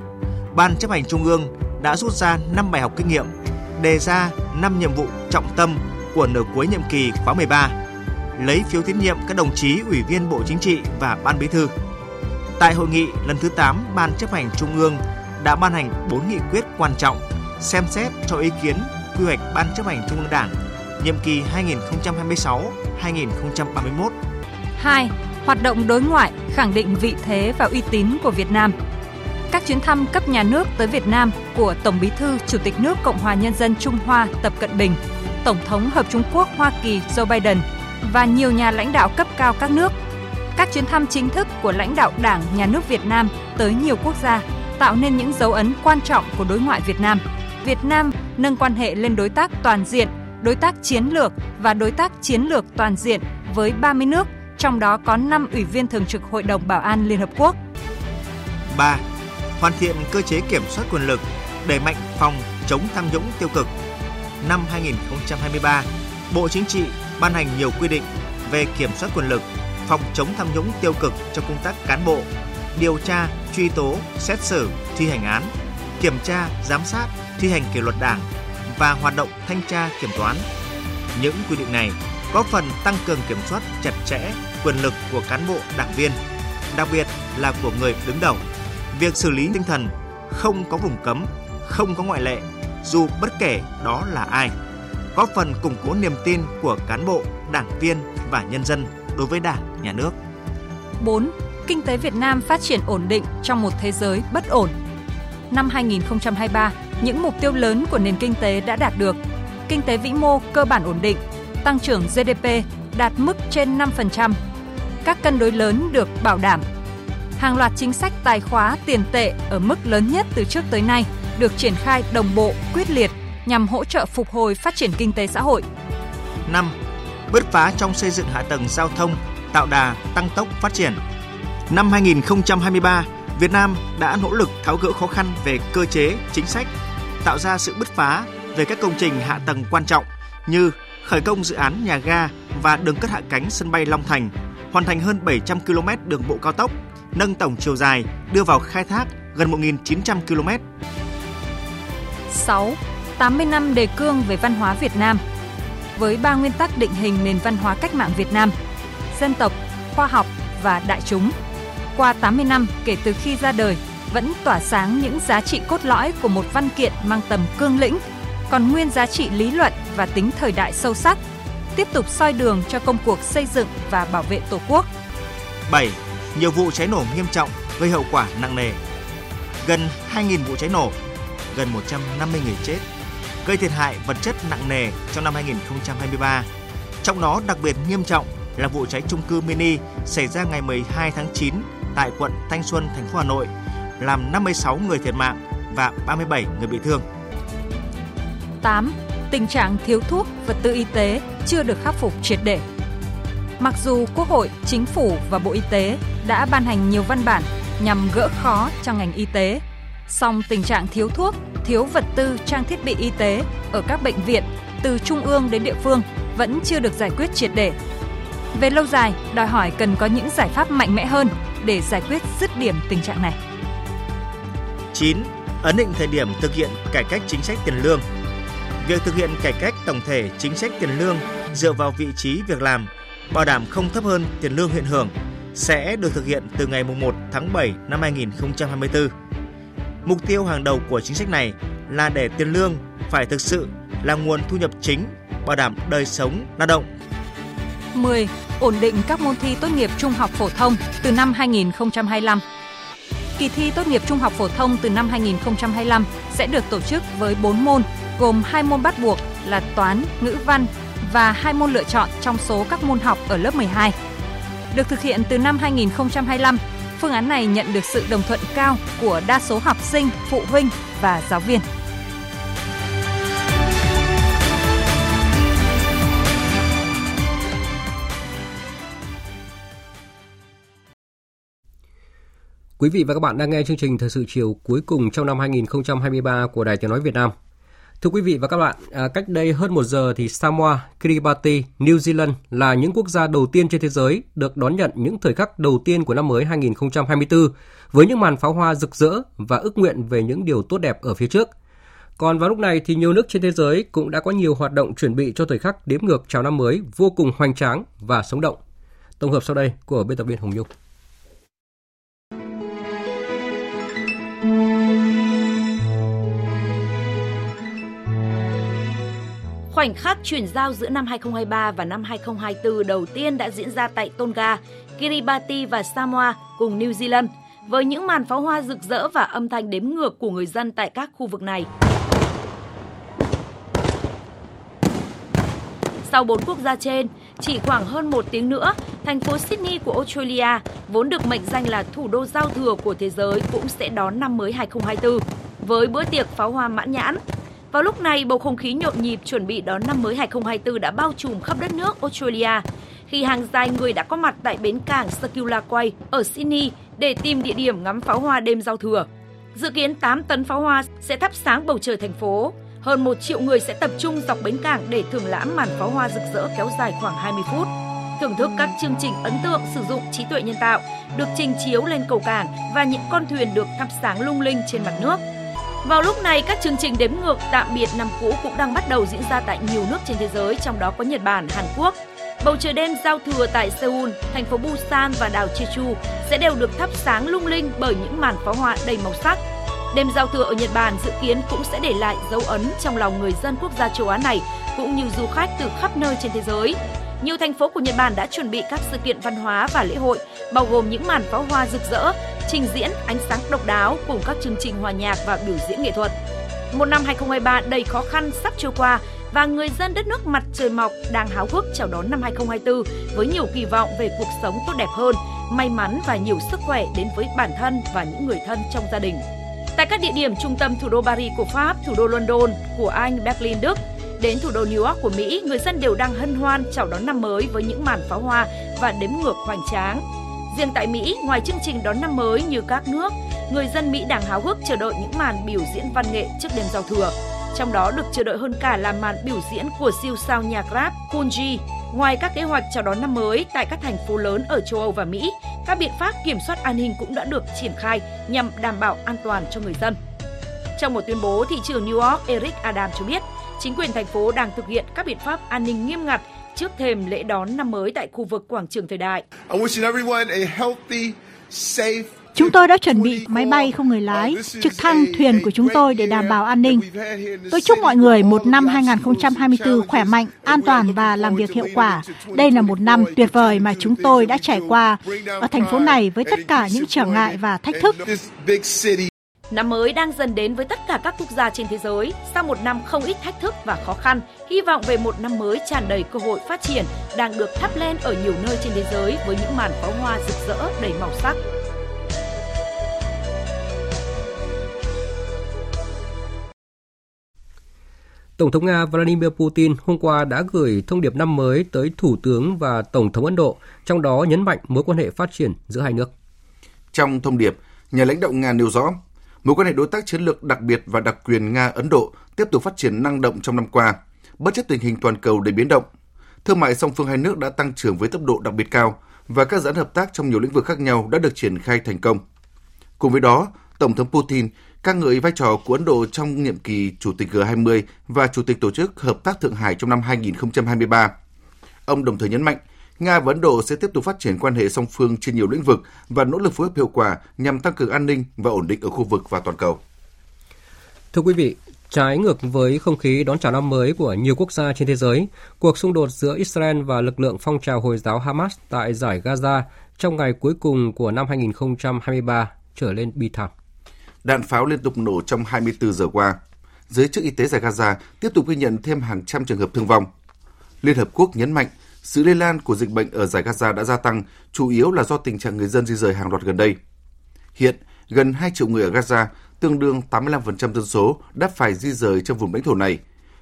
Ban chấp hành Trung ương đã rút ra 5 bài học kinh nghiệm, đề ra 5 nhiệm vụ trọng tâm của nửa cuối nhiệm kỳ khóa 13 lấy phiếu tín nhiệm các đồng chí Ủy viên Bộ Chính trị và Ban Bí thư. Tại hội nghị lần thứ 8, Ban chấp hành Trung ương đã ban hành 4 nghị quyết quan trọng xem xét cho ý kiến quy hoạch Ban chấp hành Trung ương Đảng nhiệm kỳ 2026-2031. 2. Hoạt động đối ngoại khẳng định vị thế và uy tín của Việt Nam. Các chuyến thăm cấp nhà nước tới Việt Nam của Tổng Bí thư Chủ tịch nước Cộng hòa Nhân dân Trung Hoa Tập Cận Bình, Tổng thống Hợp Trung Quốc Hoa Kỳ Joe Biden và nhiều nhà lãnh đạo cấp cao các nước. Các chuyến thăm chính thức của lãnh đạo Đảng, Nhà nước Việt Nam tới nhiều quốc gia tạo nên những dấu ấn quan trọng của đối ngoại Việt Nam. Việt Nam nâng quan hệ lên đối tác toàn diện, đối tác chiến lược và đối tác chiến lược toàn diện với 30 nước, trong đó có 5 ủy viên thường trực Hội đồng Bảo an Liên Hợp Quốc. 3. Hoàn thiện cơ chế kiểm soát quyền lực, đẩy mạnh phòng chống tham nhũng tiêu cực. Năm 2023, Bộ Chính trị ban hành nhiều quy định về kiểm soát quyền lực, phòng chống tham nhũng tiêu cực trong công tác cán bộ, điều tra, truy tố, xét xử, thi hành án, kiểm tra, giám sát, thi hành kỷ luật đảng và hoạt động thanh tra kiểm toán. Những quy định này có phần tăng cường kiểm soát chặt chẽ quyền lực của cán bộ đảng viên, đặc biệt là của người đứng đầu. Việc xử lý tinh thần không có vùng cấm, không có ngoại lệ, dù bất kể đó là ai, góp phần củng cố niềm tin của cán bộ, đảng viên và nhân dân đối với Đảng, Nhà nước. 4. Kinh tế Việt Nam phát triển ổn định trong một thế giới bất ổn. Năm 2023, những mục tiêu lớn của nền kinh tế đã đạt được. Kinh tế vĩ mô cơ bản ổn định, tăng trưởng GDP đạt mức trên 5%. Các cân đối lớn được bảo đảm. Hàng loạt chính sách tài khóa tiền tệ ở mức lớn nhất từ trước tới nay được triển khai đồng bộ, quyết liệt nhằm hỗ trợ phục hồi phát triển kinh tế xã hội. 5. Bứt phá trong xây dựng hạ tầng giao thông, tạo đà tăng tốc phát triển. Năm 2023, Việt Nam đã nỗ lực tháo gỡ khó khăn về cơ chế, chính sách, tạo ra sự bứt phá về các công trình hạ tầng quan trọng như khởi công dự án nhà ga và đường cất hạ cánh sân bay Long Thành, hoàn thành hơn 700 km đường bộ cao tốc, nâng tổng chiều dài đưa vào khai thác gần 1.900 km. 6. 80 năm đề cương về văn hóa Việt Nam với ba nguyên tắc định hình nền văn hóa cách mạng Việt Nam: dân tộc, khoa học và đại chúng. Qua 80 năm kể từ khi ra đời, vẫn tỏa sáng những giá trị cốt lõi của một văn kiện mang tầm cương lĩnh, còn nguyên giá trị lý luận và tính thời đại sâu sắc, tiếp tục soi đường cho công cuộc xây dựng và bảo vệ Tổ quốc. 7. Nhiều vụ cháy nổ nghiêm trọng gây hậu quả nặng nề. Gần 2.000 vụ cháy nổ, gần 150 người chết, gây thiệt hại vật chất nặng nề trong năm 2023. Trong đó đặc biệt nghiêm trọng là vụ cháy trung cư mini xảy ra ngày 12 tháng 9 tại quận Thanh Xuân, thành phố Hà Nội, làm 56 người thiệt mạng và 37 người bị thương. 8. Tình trạng thiếu thuốc, vật tư y tế chưa được khắc phục triệt để. Mặc dù Quốc hội, Chính phủ và Bộ Y tế đã ban hành nhiều văn bản nhằm gỡ khó cho ngành y tế, song tình trạng thiếu thuốc, thiếu vật tư trang thiết bị y tế ở các bệnh viện từ trung ương đến địa phương vẫn chưa được giải quyết triệt để. Về lâu dài, đòi hỏi cần có những giải pháp mạnh mẽ hơn để giải quyết dứt điểm tình trạng này. 9. Ấn định thời điểm thực hiện cải cách chính sách tiền lương. Việc thực hiện cải cách tổng thể chính sách tiền lương dựa vào vị trí việc làm, bảo đảm không thấp hơn tiền lương hiện hưởng sẽ được thực hiện từ ngày 1 tháng 7 năm 2024. Mục tiêu hàng đầu của chính sách này là để tiền lương phải thực sự là nguồn thu nhập chính, bảo đảm đời sống lao động 10. Ổn định các môn thi tốt nghiệp trung học phổ thông từ năm 2025. Kỳ thi tốt nghiệp trung học phổ thông từ năm 2025 sẽ được tổ chức với 4 môn, gồm 2 môn bắt buộc là toán, ngữ văn và 2 môn lựa chọn trong số các môn học ở lớp 12. Được thực hiện từ năm 2025, phương án này nhận được sự đồng thuận cao của đa số học sinh, phụ huynh và giáo viên. Quý vị và các bạn đang nghe chương trình Thời sự chiều cuối cùng trong năm 2023 của Đài Tiếng Nói Việt Nam. Thưa quý vị và các bạn, à, cách đây hơn một giờ thì Samoa, Kiribati, New Zealand là những quốc gia đầu tiên trên thế giới được đón nhận những thời khắc đầu tiên của năm mới 2024 với những màn pháo hoa rực rỡ và ước nguyện về những điều tốt đẹp ở phía trước. Còn vào lúc này thì nhiều nước trên thế giới cũng đã có nhiều hoạt động chuẩn bị cho thời khắc đếm ngược chào năm mới vô cùng hoành tráng và sống động. Tổng hợp sau đây của biên tập viên Hồng Nhung. Khoảnh khắc chuyển giao giữa năm 2023 và năm 2024 đầu tiên đã diễn ra tại Tonga, Kiribati và Samoa cùng New Zealand, với những màn pháo hoa rực rỡ và âm thanh đếm ngược của người dân tại các khu vực này. Sau bốn quốc gia trên, chỉ khoảng hơn một tiếng nữa, thành phố Sydney của Australia, vốn được mệnh danh là thủ đô giao thừa của thế giới cũng sẽ đón năm mới 2024 với bữa tiệc pháo hoa mãn nhãn. Vào lúc này, bầu không khí nhộn nhịp chuẩn bị đón năm mới 2024 đã bao trùm khắp đất nước Australia khi hàng dài người đã có mặt tại bến cảng Circular Quay ở Sydney để tìm địa điểm ngắm pháo hoa đêm giao thừa. Dự kiến 8 tấn pháo hoa sẽ thắp sáng bầu trời thành phố. Hơn 1 triệu người sẽ tập trung dọc bến cảng để thưởng lãm màn pháo hoa rực rỡ kéo dài khoảng 20 phút. Thưởng thức các chương trình ấn tượng sử dụng trí tuệ nhân tạo được trình chiếu lên cầu cảng và những con thuyền được thắp sáng lung linh trên mặt nước. Vào lúc này, các chương trình đếm ngược tạm biệt năm cũ cũng đang bắt đầu diễn ra tại nhiều nước trên thế giới, trong đó có Nhật Bản, Hàn Quốc. Bầu trời đêm giao thừa tại Seoul, thành phố Busan và đảo Jeju sẽ đều được thắp sáng lung linh bởi những màn pháo hoa đầy màu sắc. Đêm giao thừa ở Nhật Bản dự kiến cũng sẽ để lại dấu ấn trong lòng người dân quốc gia châu Á này cũng như du khách từ khắp nơi trên thế giới. Nhiều thành phố của Nhật Bản đã chuẩn bị các sự kiện văn hóa và lễ hội, bao gồm những màn pháo hoa rực rỡ, trình diễn ánh sáng độc đáo cùng các chương trình hòa nhạc và biểu diễn nghệ thuật. Một năm 2023 đầy khó khăn sắp trôi qua và người dân đất nước mặt trời mọc đang háo hức chào đón năm 2024 với nhiều kỳ vọng về cuộc sống tốt đẹp hơn, may mắn và nhiều sức khỏe đến với bản thân và những người thân trong gia đình. Tại các địa điểm trung tâm thủ đô Paris của Pháp, thủ đô London của Anh, Berlin, Đức, đến thủ đô New York của Mỹ, người dân đều đang hân hoan chào đón năm mới với những màn pháo hoa và đếm ngược hoành tráng. Riêng tại Mỹ, ngoài chương trình đón năm mới như các nước, người dân Mỹ đang háo hức chờ đợi những màn biểu diễn văn nghệ trước đêm giao thừa. Trong đó được chờ đợi hơn cả là màn biểu diễn của siêu sao nhạc rap Kunji. Ngoài các kế hoạch chào đón năm mới tại các thành phố lớn ở châu Âu và Mỹ, các biện pháp kiểm soát an ninh cũng đã được triển khai nhằm đảm bảo an toàn cho người dân. Trong một tuyên bố, thị trưởng New York Eric Adam cho biết, chính quyền thành phố đang thực hiện các biện pháp an ninh nghiêm ngặt trước thềm lễ đón năm mới tại khu vực quảng trường thời đại. Chúng tôi đã chuẩn bị máy bay không người lái, trực thăng, thuyền của chúng tôi để đảm bảo an ninh. Tôi chúc mọi người một năm 2024 khỏe mạnh, an toàn và làm việc hiệu quả. Đây là một năm tuyệt vời mà chúng tôi đã trải qua ở thành phố này với tất cả những trở ngại và thách thức. Năm mới đang dần đến với tất cả các quốc gia trên thế giới. Sau một năm không ít thách thức và khó khăn, hy vọng về một năm mới tràn đầy cơ hội phát triển đang được thắp lên ở nhiều nơi trên thế giới với những màn pháo hoa rực rỡ đầy màu sắc. Tổng thống Nga Vladimir Putin hôm qua đã gửi thông điệp năm mới tới Thủ tướng và Tổng thống Ấn Độ, trong đó nhấn mạnh mối quan hệ phát triển giữa hai nước. Trong thông điệp, nhà lãnh đạo Nga nêu rõ, mối quan hệ đối tác chiến lược đặc biệt và đặc quyền Nga-Ấn Độ tiếp tục phát triển năng động trong năm qua, bất chấp tình hình toàn cầu đầy biến động. Thương mại song phương hai nước đã tăng trưởng với tốc độ đặc biệt cao và các dự án hợp tác trong nhiều lĩnh vực khác nhau đã được triển khai thành công. Cùng với đó, Tổng thống Putin ca ngợi vai trò của Ấn Độ trong nhiệm kỳ Chủ tịch G20 và Chủ tịch Tổ chức Hợp tác Thượng Hải trong năm 2023. Ông đồng thời nhấn mạnh, Nga và Ấn Độ sẽ tiếp tục phát triển quan hệ song phương trên nhiều lĩnh vực và nỗ lực phối hợp hiệu quả nhằm tăng cường an ninh và ổn định ở khu vực và toàn cầu. Thưa quý vị, trái ngược với không khí đón chào năm mới của nhiều quốc gia trên thế giới, cuộc xung đột giữa Israel và lực lượng phong trào Hồi giáo Hamas tại giải Gaza trong ngày cuối cùng của năm 2023 trở lên bi thảm. Đạn pháo liên tục nổ trong 24 giờ qua. Giới chức y tế giải Gaza tiếp tục ghi nhận thêm hàng trăm trường hợp thương vong. Liên Hợp Quốc nhấn mạnh sự lây lan của dịch bệnh ở giải Gaza đã gia tăng, chủ yếu là do tình trạng người dân di rời hàng loạt gần đây. Hiện, gần 2 triệu người ở Gaza, tương đương 85% dân số, đã phải di rời trong vùng lãnh thổ này,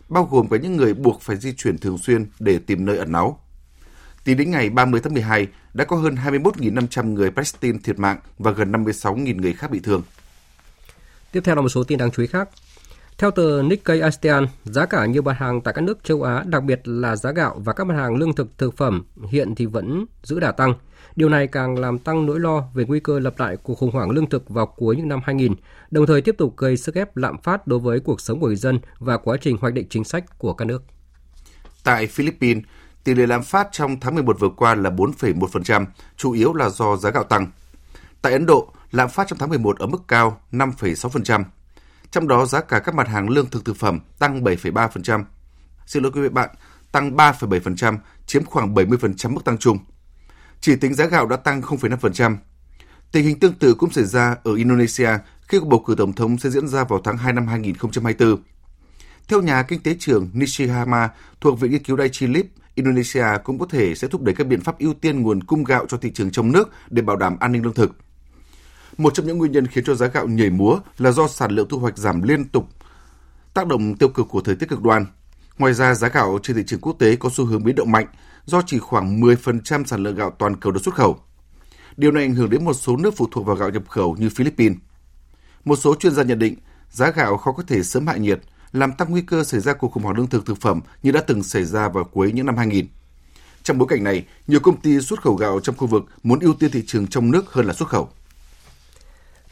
bao gồm cả những người buộc phải di chuyển thường xuyên để tìm nơi ẩn náu. Tính đến ngày 30 tháng 12, đã có hơn 21.500 người Palestine thiệt mạng và gần 56.000 người khác bị thương. Tiếp theo là một số tin đáng chú ý khác. Theo tờ Nikkei ASEAN, giá cả nhiều mặt hàng tại các nước châu Á, đặc biệt là giá gạo và các mặt hàng lương thực thực phẩm hiện thì vẫn giữ đà tăng. Điều này càng làm tăng nỗi lo về nguy cơ lặp lại cuộc khủng hoảng lương thực vào cuối những năm 2000, đồng thời tiếp tục gây sức ép lạm phát đối với cuộc sống của người dân và quá trình hoạch định chính sách của các nước. Tại Philippines, tỷ lệ lạm phát trong tháng 11 vừa qua là 4,1%, chủ yếu là do giá gạo tăng. Tại Ấn Độ, lạm phát trong tháng 11 ở mức cao 5,6%. Trong đó giá cả các mặt hàng lương thực thực phẩm tăng 7,3%. Xin lỗi quý vị bạn, tăng 3,7%, chiếm khoảng 70% mức tăng chung. Chỉ tính giá gạo đã tăng 0,5%. Tình hình tương tự cũng xảy ra ở Indonesia khi cuộc bầu cử tổng thống sẽ diễn ra vào tháng 2 năm 2024. Theo nhà kinh tế trưởng Nishihama thuộc Viện Nghiên cứu Daiichi Lip, Indonesia cũng có thể sẽ thúc đẩy các biện pháp ưu tiên nguồn cung gạo cho thị trường trong nước để bảo đảm an ninh lương thực. Một trong những nguyên nhân khiến cho giá gạo nhảy múa là do sản lượng thu hoạch giảm liên tục, tác động tiêu cực của thời tiết cực đoan. Ngoài ra, giá gạo trên thị trường quốc tế có xu hướng biến động mạnh do chỉ khoảng 10% sản lượng gạo toàn cầu được xuất khẩu. Điều này ảnh hưởng đến một số nước phụ thuộc vào gạo nhập khẩu như Philippines. Một số chuyên gia nhận định giá gạo khó có thể sớm hạ nhiệt, làm tăng nguy cơ xảy ra cuộc khủng hoảng lương thực thực phẩm như đã từng xảy ra vào cuối những năm 2000. Trong bối cảnh này, nhiều công ty xuất khẩu gạo trong khu vực muốn ưu tiên thị trường trong nước hơn là xuất khẩu.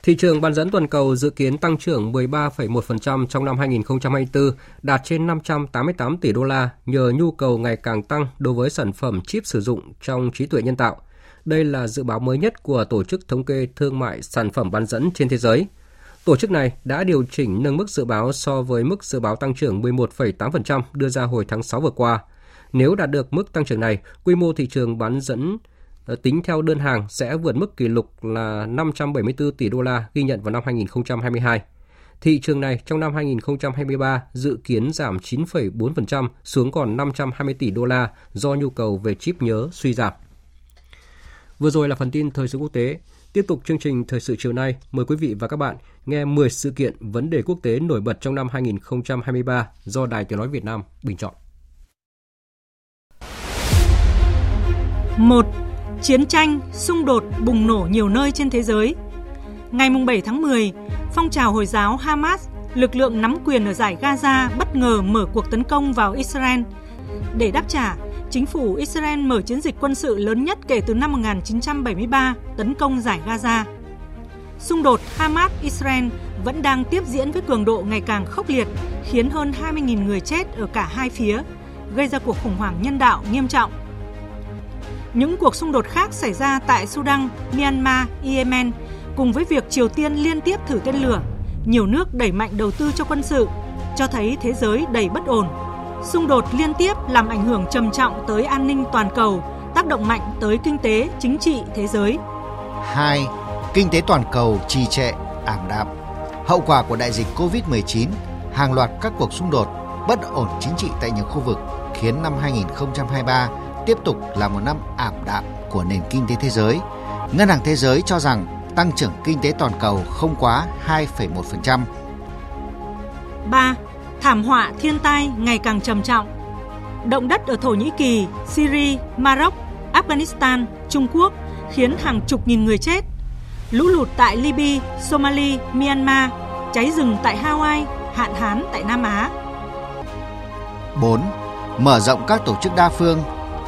Thị trường bán dẫn toàn cầu dự kiến tăng trưởng 13,1% trong năm 2024, đạt trên 588 tỷ đô la nhờ nhu cầu ngày càng tăng đối với sản phẩm chip sử dụng trong trí tuệ nhân tạo. Đây là dự báo mới nhất của Tổ chức Thống kê Thương mại Sản phẩm bán dẫn trên thế giới. Tổ chức này đã điều chỉnh nâng mức dự báo so với mức dự báo tăng trưởng 11,8% đưa ra hồi tháng 6 vừa qua. Nếu đạt được mức tăng trưởng này, quy mô thị trường bán dẫn Ờ, tính theo đơn hàng sẽ vượt mức kỷ lục là 574 tỷ đô la ghi nhận vào năm 2022. Thị trường này trong năm 2023 dự kiến giảm 9,4% xuống còn 520 tỷ đô la do nhu cầu về chip nhớ suy giảm. Vừa rồi là phần tin thời sự quốc tế. Tiếp tục chương trình thời sự chiều nay, mời quý vị và các bạn nghe 10 sự kiện vấn đề quốc tế nổi bật trong năm 2023 do Đài Tiếng nói Việt Nam bình chọn. 1 chiến tranh, xung đột bùng nổ nhiều nơi trên thế giới. Ngày 7 tháng 10, phong trào Hồi giáo Hamas, lực lượng nắm quyền ở giải Gaza bất ngờ mở cuộc tấn công vào Israel. Để đáp trả, chính phủ Israel mở chiến dịch quân sự lớn nhất kể từ năm 1973 tấn công giải Gaza. Xung đột Hamas-Israel vẫn đang tiếp diễn với cường độ ngày càng khốc liệt, khiến hơn 20.000 người chết ở cả hai phía, gây ra cuộc khủng hoảng nhân đạo nghiêm trọng những cuộc xung đột khác xảy ra tại Sudan, Myanmar, Yemen cùng với việc Triều Tiên liên tiếp thử tên lửa, nhiều nước đẩy mạnh đầu tư cho quân sự, cho thấy thế giới đầy bất ổn. Xung đột liên tiếp làm ảnh hưởng trầm trọng tới an ninh toàn cầu, tác động mạnh tới kinh tế, chính trị thế giới. 2. Kinh tế toàn cầu trì trệ, ảm đạm. Hậu quả của đại dịch COVID-19, hàng loạt các cuộc xung đột, bất ổn chính trị tại nhiều khu vực khiến năm 2023 tiếp tục là một năm ảm đạm của nền kinh tế thế giới. Ngân hàng Thế giới cho rằng tăng trưởng kinh tế toàn cầu không quá 2,1%. 3. Thảm họa thiên tai ngày càng trầm trọng. Động đất ở Thổ Nhĩ Kỳ, Syria, Maroc, Afghanistan, Trung Quốc khiến hàng chục nghìn người chết. Lũ lụt tại Libya, Somalia, Myanmar, cháy rừng tại Hawaii, hạn hán tại Nam Á. 4. Mở rộng các tổ chức đa phương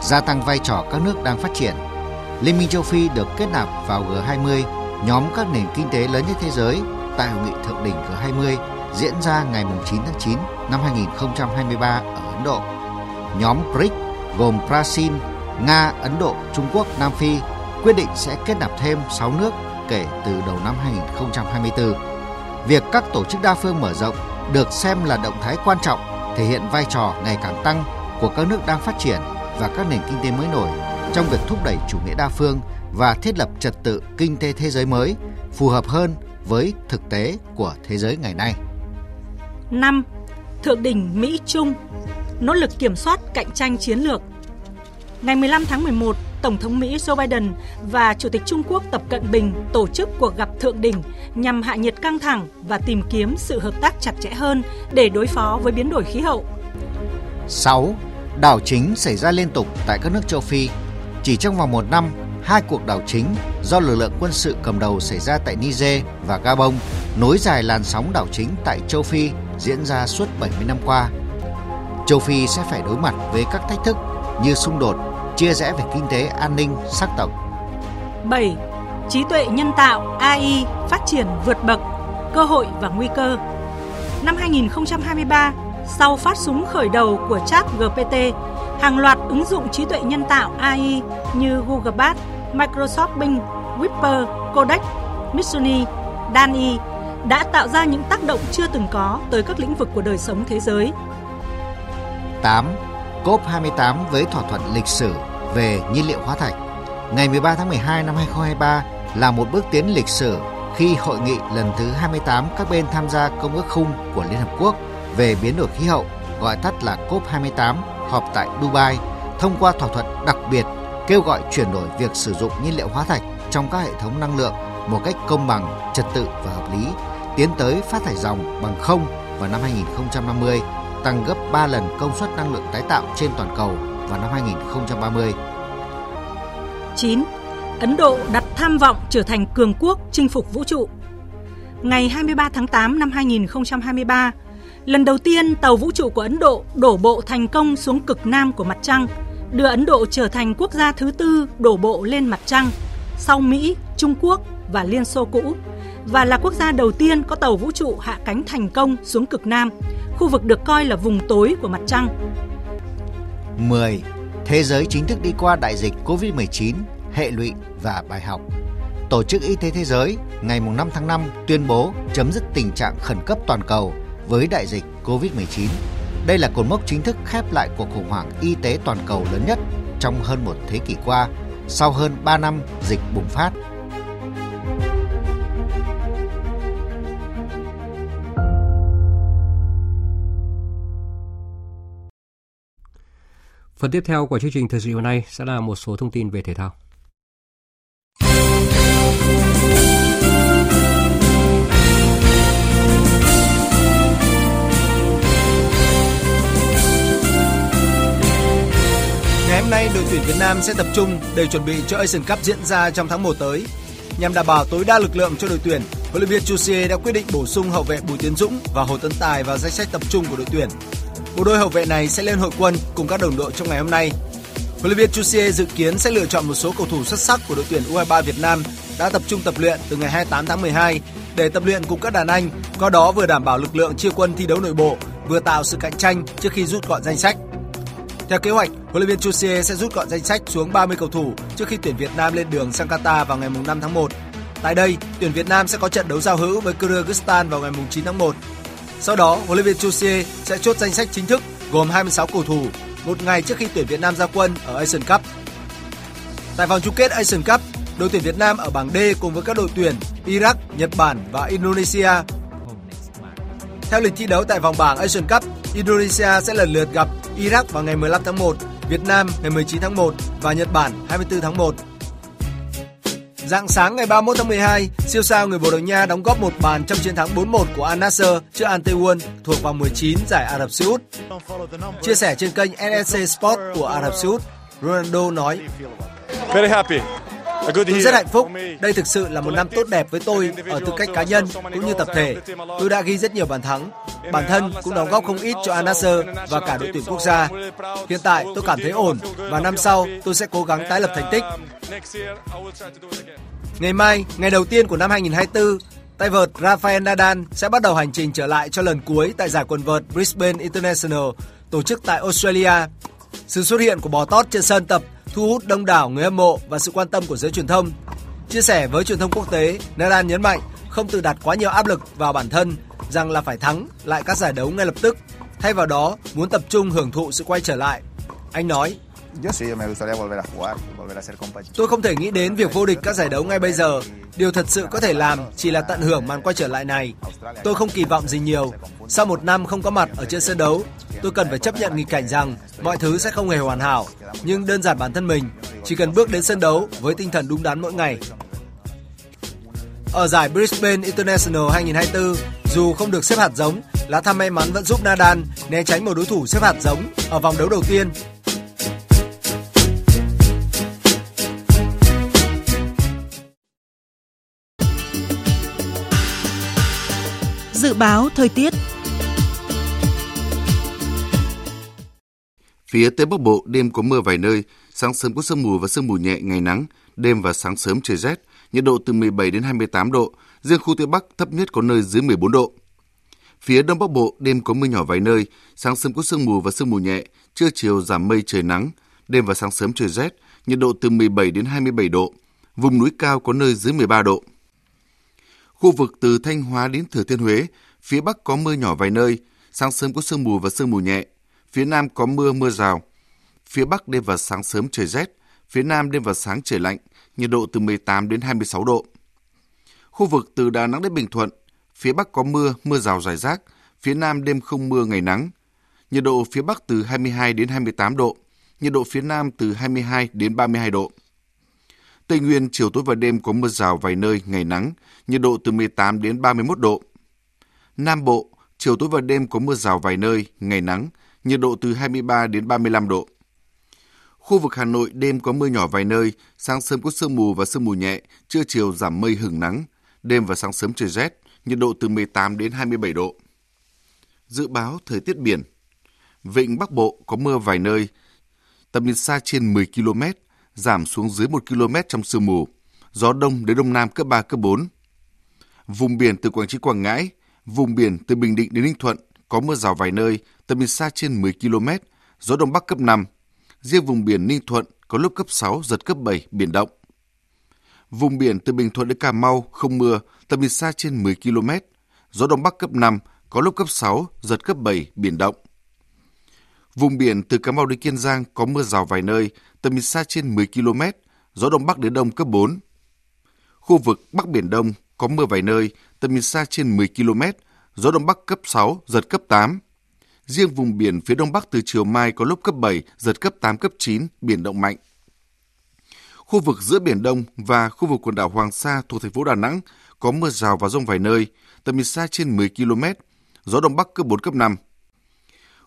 gia tăng vai trò các nước đang phát triển. Liên minh châu Phi được kết nạp vào G20, nhóm các nền kinh tế lớn nhất thế giới tại hội nghị thượng đỉnh G20 diễn ra ngày 9 tháng 9 năm 2023 ở Ấn Độ. Nhóm BRICS gồm Brazil, Nga, Ấn Độ, Trung Quốc, Nam Phi quyết định sẽ kết nạp thêm 6 nước kể từ đầu năm 2024. Việc các tổ chức đa phương mở rộng được xem là động thái quan trọng thể hiện vai trò ngày càng tăng của các nước đang phát triển và các nền kinh tế mới nổi trong việc thúc đẩy chủ nghĩa đa phương và thiết lập trật tự kinh tế thế giới mới phù hợp hơn với thực tế của thế giới ngày nay. 5. Thượng đỉnh Mỹ Trung nỗ lực kiểm soát cạnh tranh chiến lược. Ngày 15 tháng 11, Tổng thống Mỹ Joe Biden và Chủ tịch Trung Quốc Tập Cận Bình tổ chức cuộc gặp thượng đỉnh nhằm hạ nhiệt căng thẳng và tìm kiếm sự hợp tác chặt chẽ hơn để đối phó với biến đổi khí hậu. 6. Đảo chính xảy ra liên tục tại các nước châu Phi. Chỉ trong vòng một năm, hai cuộc đảo chính do lực lượng quân sự cầm đầu xảy ra tại Niger và Gabon, nối dài làn sóng đảo chính tại châu Phi diễn ra suốt 70 năm qua. Châu Phi sẽ phải đối mặt với các thách thức như xung đột, chia rẽ về kinh tế, an ninh, sắc tộc. 7. Trí tuệ nhân tạo AI phát triển vượt bậc, cơ hội và nguy cơ. Năm 2023, sau phát súng khởi đầu của chat GPT, hàng loạt ứng dụng trí tuệ nhân tạo AI như Google Bard, Microsoft Bing, Whisper, Codex, Midjourney, DALL-E đã tạo ra những tác động chưa từng có tới các lĩnh vực của đời sống thế giới. 8. COP28 với thỏa thuận lịch sử về nhiên liệu hóa thạch. Ngày 13 tháng 12 năm 2023 là một bước tiến lịch sử khi hội nghị lần thứ 28 các bên tham gia công ước khung của Liên Hợp Quốc về biến đổi khí hậu, gọi tắt là COP28, họp tại Dubai, thông qua thỏa thuận đặc biệt kêu gọi chuyển đổi việc sử dụng nhiên liệu hóa thạch trong các hệ thống năng lượng một cách công bằng, trật tự và hợp lý, tiến tới phát thải dòng bằng không vào năm 2050, tăng gấp 3 lần công suất năng lượng tái tạo trên toàn cầu vào năm 2030. 9. Ấn Độ đặt tham vọng trở thành cường quốc chinh phục vũ trụ. Ngày 23 tháng 8 năm 2023, lần đầu tiên tàu vũ trụ của Ấn Độ đổ bộ thành công xuống cực nam của mặt trăng, đưa Ấn Độ trở thành quốc gia thứ tư đổ bộ lên mặt trăng sau Mỹ, Trung Quốc và Liên Xô cũ và là quốc gia đầu tiên có tàu vũ trụ hạ cánh thành công xuống cực Nam, khu vực được coi là vùng tối của mặt trăng. 10. Thế giới chính thức đi qua đại dịch COVID-19, hệ lụy và bài học. Tổ chức Y tế Thế giới ngày 5 tháng 5 tuyên bố chấm dứt tình trạng khẩn cấp toàn cầu với đại dịch COVID-19. Đây là cột mốc chính thức khép lại cuộc khủng hoảng y tế toàn cầu lớn nhất trong hơn một thế kỷ qua, sau hơn 3 năm dịch bùng phát Phần tiếp theo của chương trình thời sự hôm nay sẽ là một số thông tin về thể thao. Ngày hôm nay, đội tuyển Việt Nam sẽ tập trung để chuẩn bị cho Asian Cup diễn ra trong tháng 1 tới. Nhằm đảm bảo tối đa lực lượng cho đội tuyển, huấn luyện viên Chusie đã quyết định bổ sung hậu vệ Bùi Tiến Dũng và Hồ Tấn Tài vào danh sách tập trung của đội tuyển Bộ đôi hậu vệ này sẽ lên hội quân cùng các đồng đội trong ngày hôm nay. Huấn luyện viên Chusie dự kiến sẽ lựa chọn một số cầu thủ xuất sắc của đội tuyển U23 Việt Nam đã tập trung tập luyện từ ngày 28 tháng 12 để tập luyện cùng các đàn anh, qua đó vừa đảm bảo lực lượng chia quân thi đấu nội bộ, vừa tạo sự cạnh tranh trước khi rút gọn danh sách. Theo kế hoạch, huấn luyện viên Chusie sẽ rút gọn danh sách xuống 30 cầu thủ trước khi tuyển Việt Nam lên đường sang Qatar vào ngày 5 tháng 1. Tại đây, tuyển Việt Nam sẽ có trận đấu giao hữu với Kyrgyzstan vào ngày 9 tháng 1 sau đó, huấn luyện viên Chusie sẽ chốt danh sách chính thức gồm 26 cầu thủ một ngày trước khi tuyển Việt Nam ra quân ở Asian Cup. Tại vòng chung kết Asian Cup, đội tuyển Việt Nam ở bảng D cùng với các đội tuyển Iraq, Nhật Bản và Indonesia. Theo lịch thi đấu tại vòng bảng Asian Cup, Indonesia sẽ lần lượt gặp Iraq vào ngày 15 tháng 1, Việt Nam ngày 19 tháng 1 và Nhật Bản 24 tháng 1. Dạng sáng ngày 31 tháng 12, siêu sao người Bồ Đào Nha đóng góp một bàn trong chiến thắng 4-1 của Al Nassr trước Al Tewon thuộc vòng 19 giải Ả Rập Xê Út. Chia sẻ trên kênh NSC Sport của Ả Rập Xê Út, Ronaldo nói: Very happy. Tôi rất hạnh phúc. Đây thực sự là một năm tốt đẹp với tôi ở tư cách cá nhân cũng như tập thể. Tôi đã ghi rất nhiều bàn thắng. Bản thân cũng đóng góp không ít cho Al Nassr và cả đội tuyển quốc gia. Hiện tại tôi cảm thấy ổn và năm sau tôi sẽ cố gắng tái lập thành tích. Ngày mai, ngày đầu tiên của năm 2024, tay vợt Rafael Nadal sẽ bắt đầu hành trình trở lại cho lần cuối tại giải quần vợt Brisbane International tổ chức tại Australia. Sự xuất hiện của bò tót trên sân tập thu hút đông đảo người hâm mộ và sự quan tâm của giới truyền thông. Chia sẻ với truyền thông quốc tế, Nadal nhấn mạnh không tự đặt quá nhiều áp lực vào bản thân rằng là phải thắng lại các giải đấu ngay lập tức, thay vào đó muốn tập trung hưởng thụ sự quay trở lại. Anh nói, Tôi không thể nghĩ đến việc vô địch các giải đấu ngay bây giờ. Điều thật sự có thể làm chỉ là tận hưởng màn quay trở lại này. Tôi không kỳ vọng gì nhiều. Sau một năm không có mặt ở trên sân đấu, tôi cần phải chấp nhận nghịch cảnh rằng mọi thứ sẽ không hề hoàn hảo. Nhưng đơn giản bản thân mình, chỉ cần bước đến sân đấu với tinh thần đúng đắn mỗi ngày. Ở giải Brisbane International 2024, dù không được xếp hạt giống, lá thăm may mắn vẫn giúp Nadal né tránh một đối thủ xếp hạt giống ở vòng đấu đầu tiên Dự báo thời tiết Phía Tây Bắc Bộ đêm có mưa vài nơi, sáng sớm có sương mù và sương mù nhẹ ngày nắng, đêm và sáng sớm trời rét, nhiệt độ từ 17 đến 28 độ, riêng khu Tây Bắc thấp nhất có nơi dưới 14 độ. Phía Đông Bắc Bộ đêm có mưa nhỏ vài nơi, sáng sớm có sương mù và sương mù nhẹ, trưa chiều giảm mây trời nắng, đêm và sáng sớm trời rét, nhiệt độ từ 17 đến 27 độ, vùng núi cao có nơi dưới 13 độ. Khu vực từ Thanh Hóa đến Thừa Thiên Huế, phía Bắc có mưa nhỏ vài nơi, sáng sớm có sương mù và sương mù nhẹ, phía Nam có mưa mưa rào. Phía Bắc đêm và sáng sớm trời rét, phía Nam đêm và sáng trời lạnh, nhiệt độ từ 18 đến 26 độ. Khu vực từ Đà Nẵng đến Bình Thuận, phía Bắc có mưa, mưa rào rải rác, phía Nam đêm không mưa ngày nắng. Nhiệt độ phía Bắc từ 22 đến 28 độ, nhiệt độ phía Nam từ 22 đến 32 độ. Tây Nguyên chiều tối và đêm có mưa rào vài nơi, ngày nắng, nhiệt độ từ 18 đến 31 độ. Nam Bộ, chiều tối và đêm có mưa rào vài nơi, ngày nắng, nhiệt độ từ 23 đến 35 độ. Khu vực Hà Nội đêm có mưa nhỏ vài nơi, sáng sớm có sương mù và sương mù nhẹ, trưa chiều giảm mây hừng nắng, đêm và sáng sớm trời rét, nhiệt độ từ 18 đến 27 độ. Dự báo thời tiết biển Vịnh Bắc Bộ có mưa vài nơi, tầm nhìn xa trên 10 km, giảm xuống dưới 1 km trong sương mù, gió đông đến đông nam cấp 3, cấp 4. Vùng biển từ Quảng Trị Quảng Ngãi, vùng biển từ Bình Định đến Ninh Thuận có mưa rào vài nơi, tầm nhìn xa trên 10 km, gió đông bắc cấp 5. Riêng vùng biển Ninh Thuận có lúc cấp 6, giật cấp 7, biển động. Vùng biển từ Bình Thuận đến Cà Mau không mưa, tầm nhìn xa trên 10 km, gió đông bắc cấp 5, có lúc cấp 6, giật cấp 7, biển động. Vùng biển từ Cà Mau đến Kiên Giang có mưa rào vài nơi, tầm nhìn xa trên 10 km, gió đông bắc đến đông cấp 4. Khu vực Bắc Biển Đông có mưa vài nơi, tầm nhìn xa trên 10 km, gió đông bắc cấp 6, giật cấp 8. Riêng vùng biển phía đông bắc từ chiều mai có lúc cấp 7, giật cấp 8, cấp 9, biển động mạnh. Khu vực giữa Biển Đông và khu vực quần đảo Hoàng Sa thuộc thành phố Đà Nẵng có mưa rào và rông vài nơi, tầm nhìn xa trên 10 km, gió đông bắc cấp 4, cấp 5.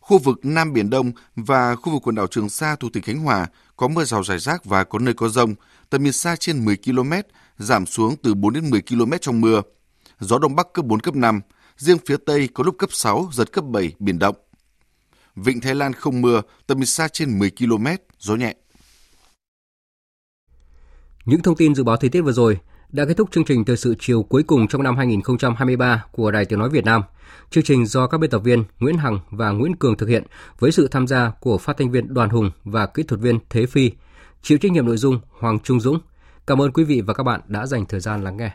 Khu vực Nam Biển Đông và khu vực quần đảo Trường Sa thuộc tỉnh Khánh Hòa có mưa rào rải rác và có nơi có rông, tầm nhìn xa trên 10 km, giảm xuống từ 4 đến 10 km trong mưa. Gió Đông Bắc cấp 4, cấp 5, riêng phía Tây có lúc cấp 6, giật cấp 7, biển động. Vịnh Thái Lan không mưa, tầm nhìn xa trên 10 km, gió nhẹ. Những thông tin dự báo thời tiết vừa rồi đã kết thúc chương trình thời sự chiều cuối cùng trong năm 2023 của Đài Tiếng Nói Việt Nam. Chương trình do các biên tập viên Nguyễn Hằng và Nguyễn Cường thực hiện với sự tham gia của phát thanh viên Đoàn Hùng và kỹ thuật viên Thế Phi. Chịu trách nhiệm nội dung Hoàng Trung Dũng. Cảm ơn quý vị và các bạn đã dành thời gian lắng nghe.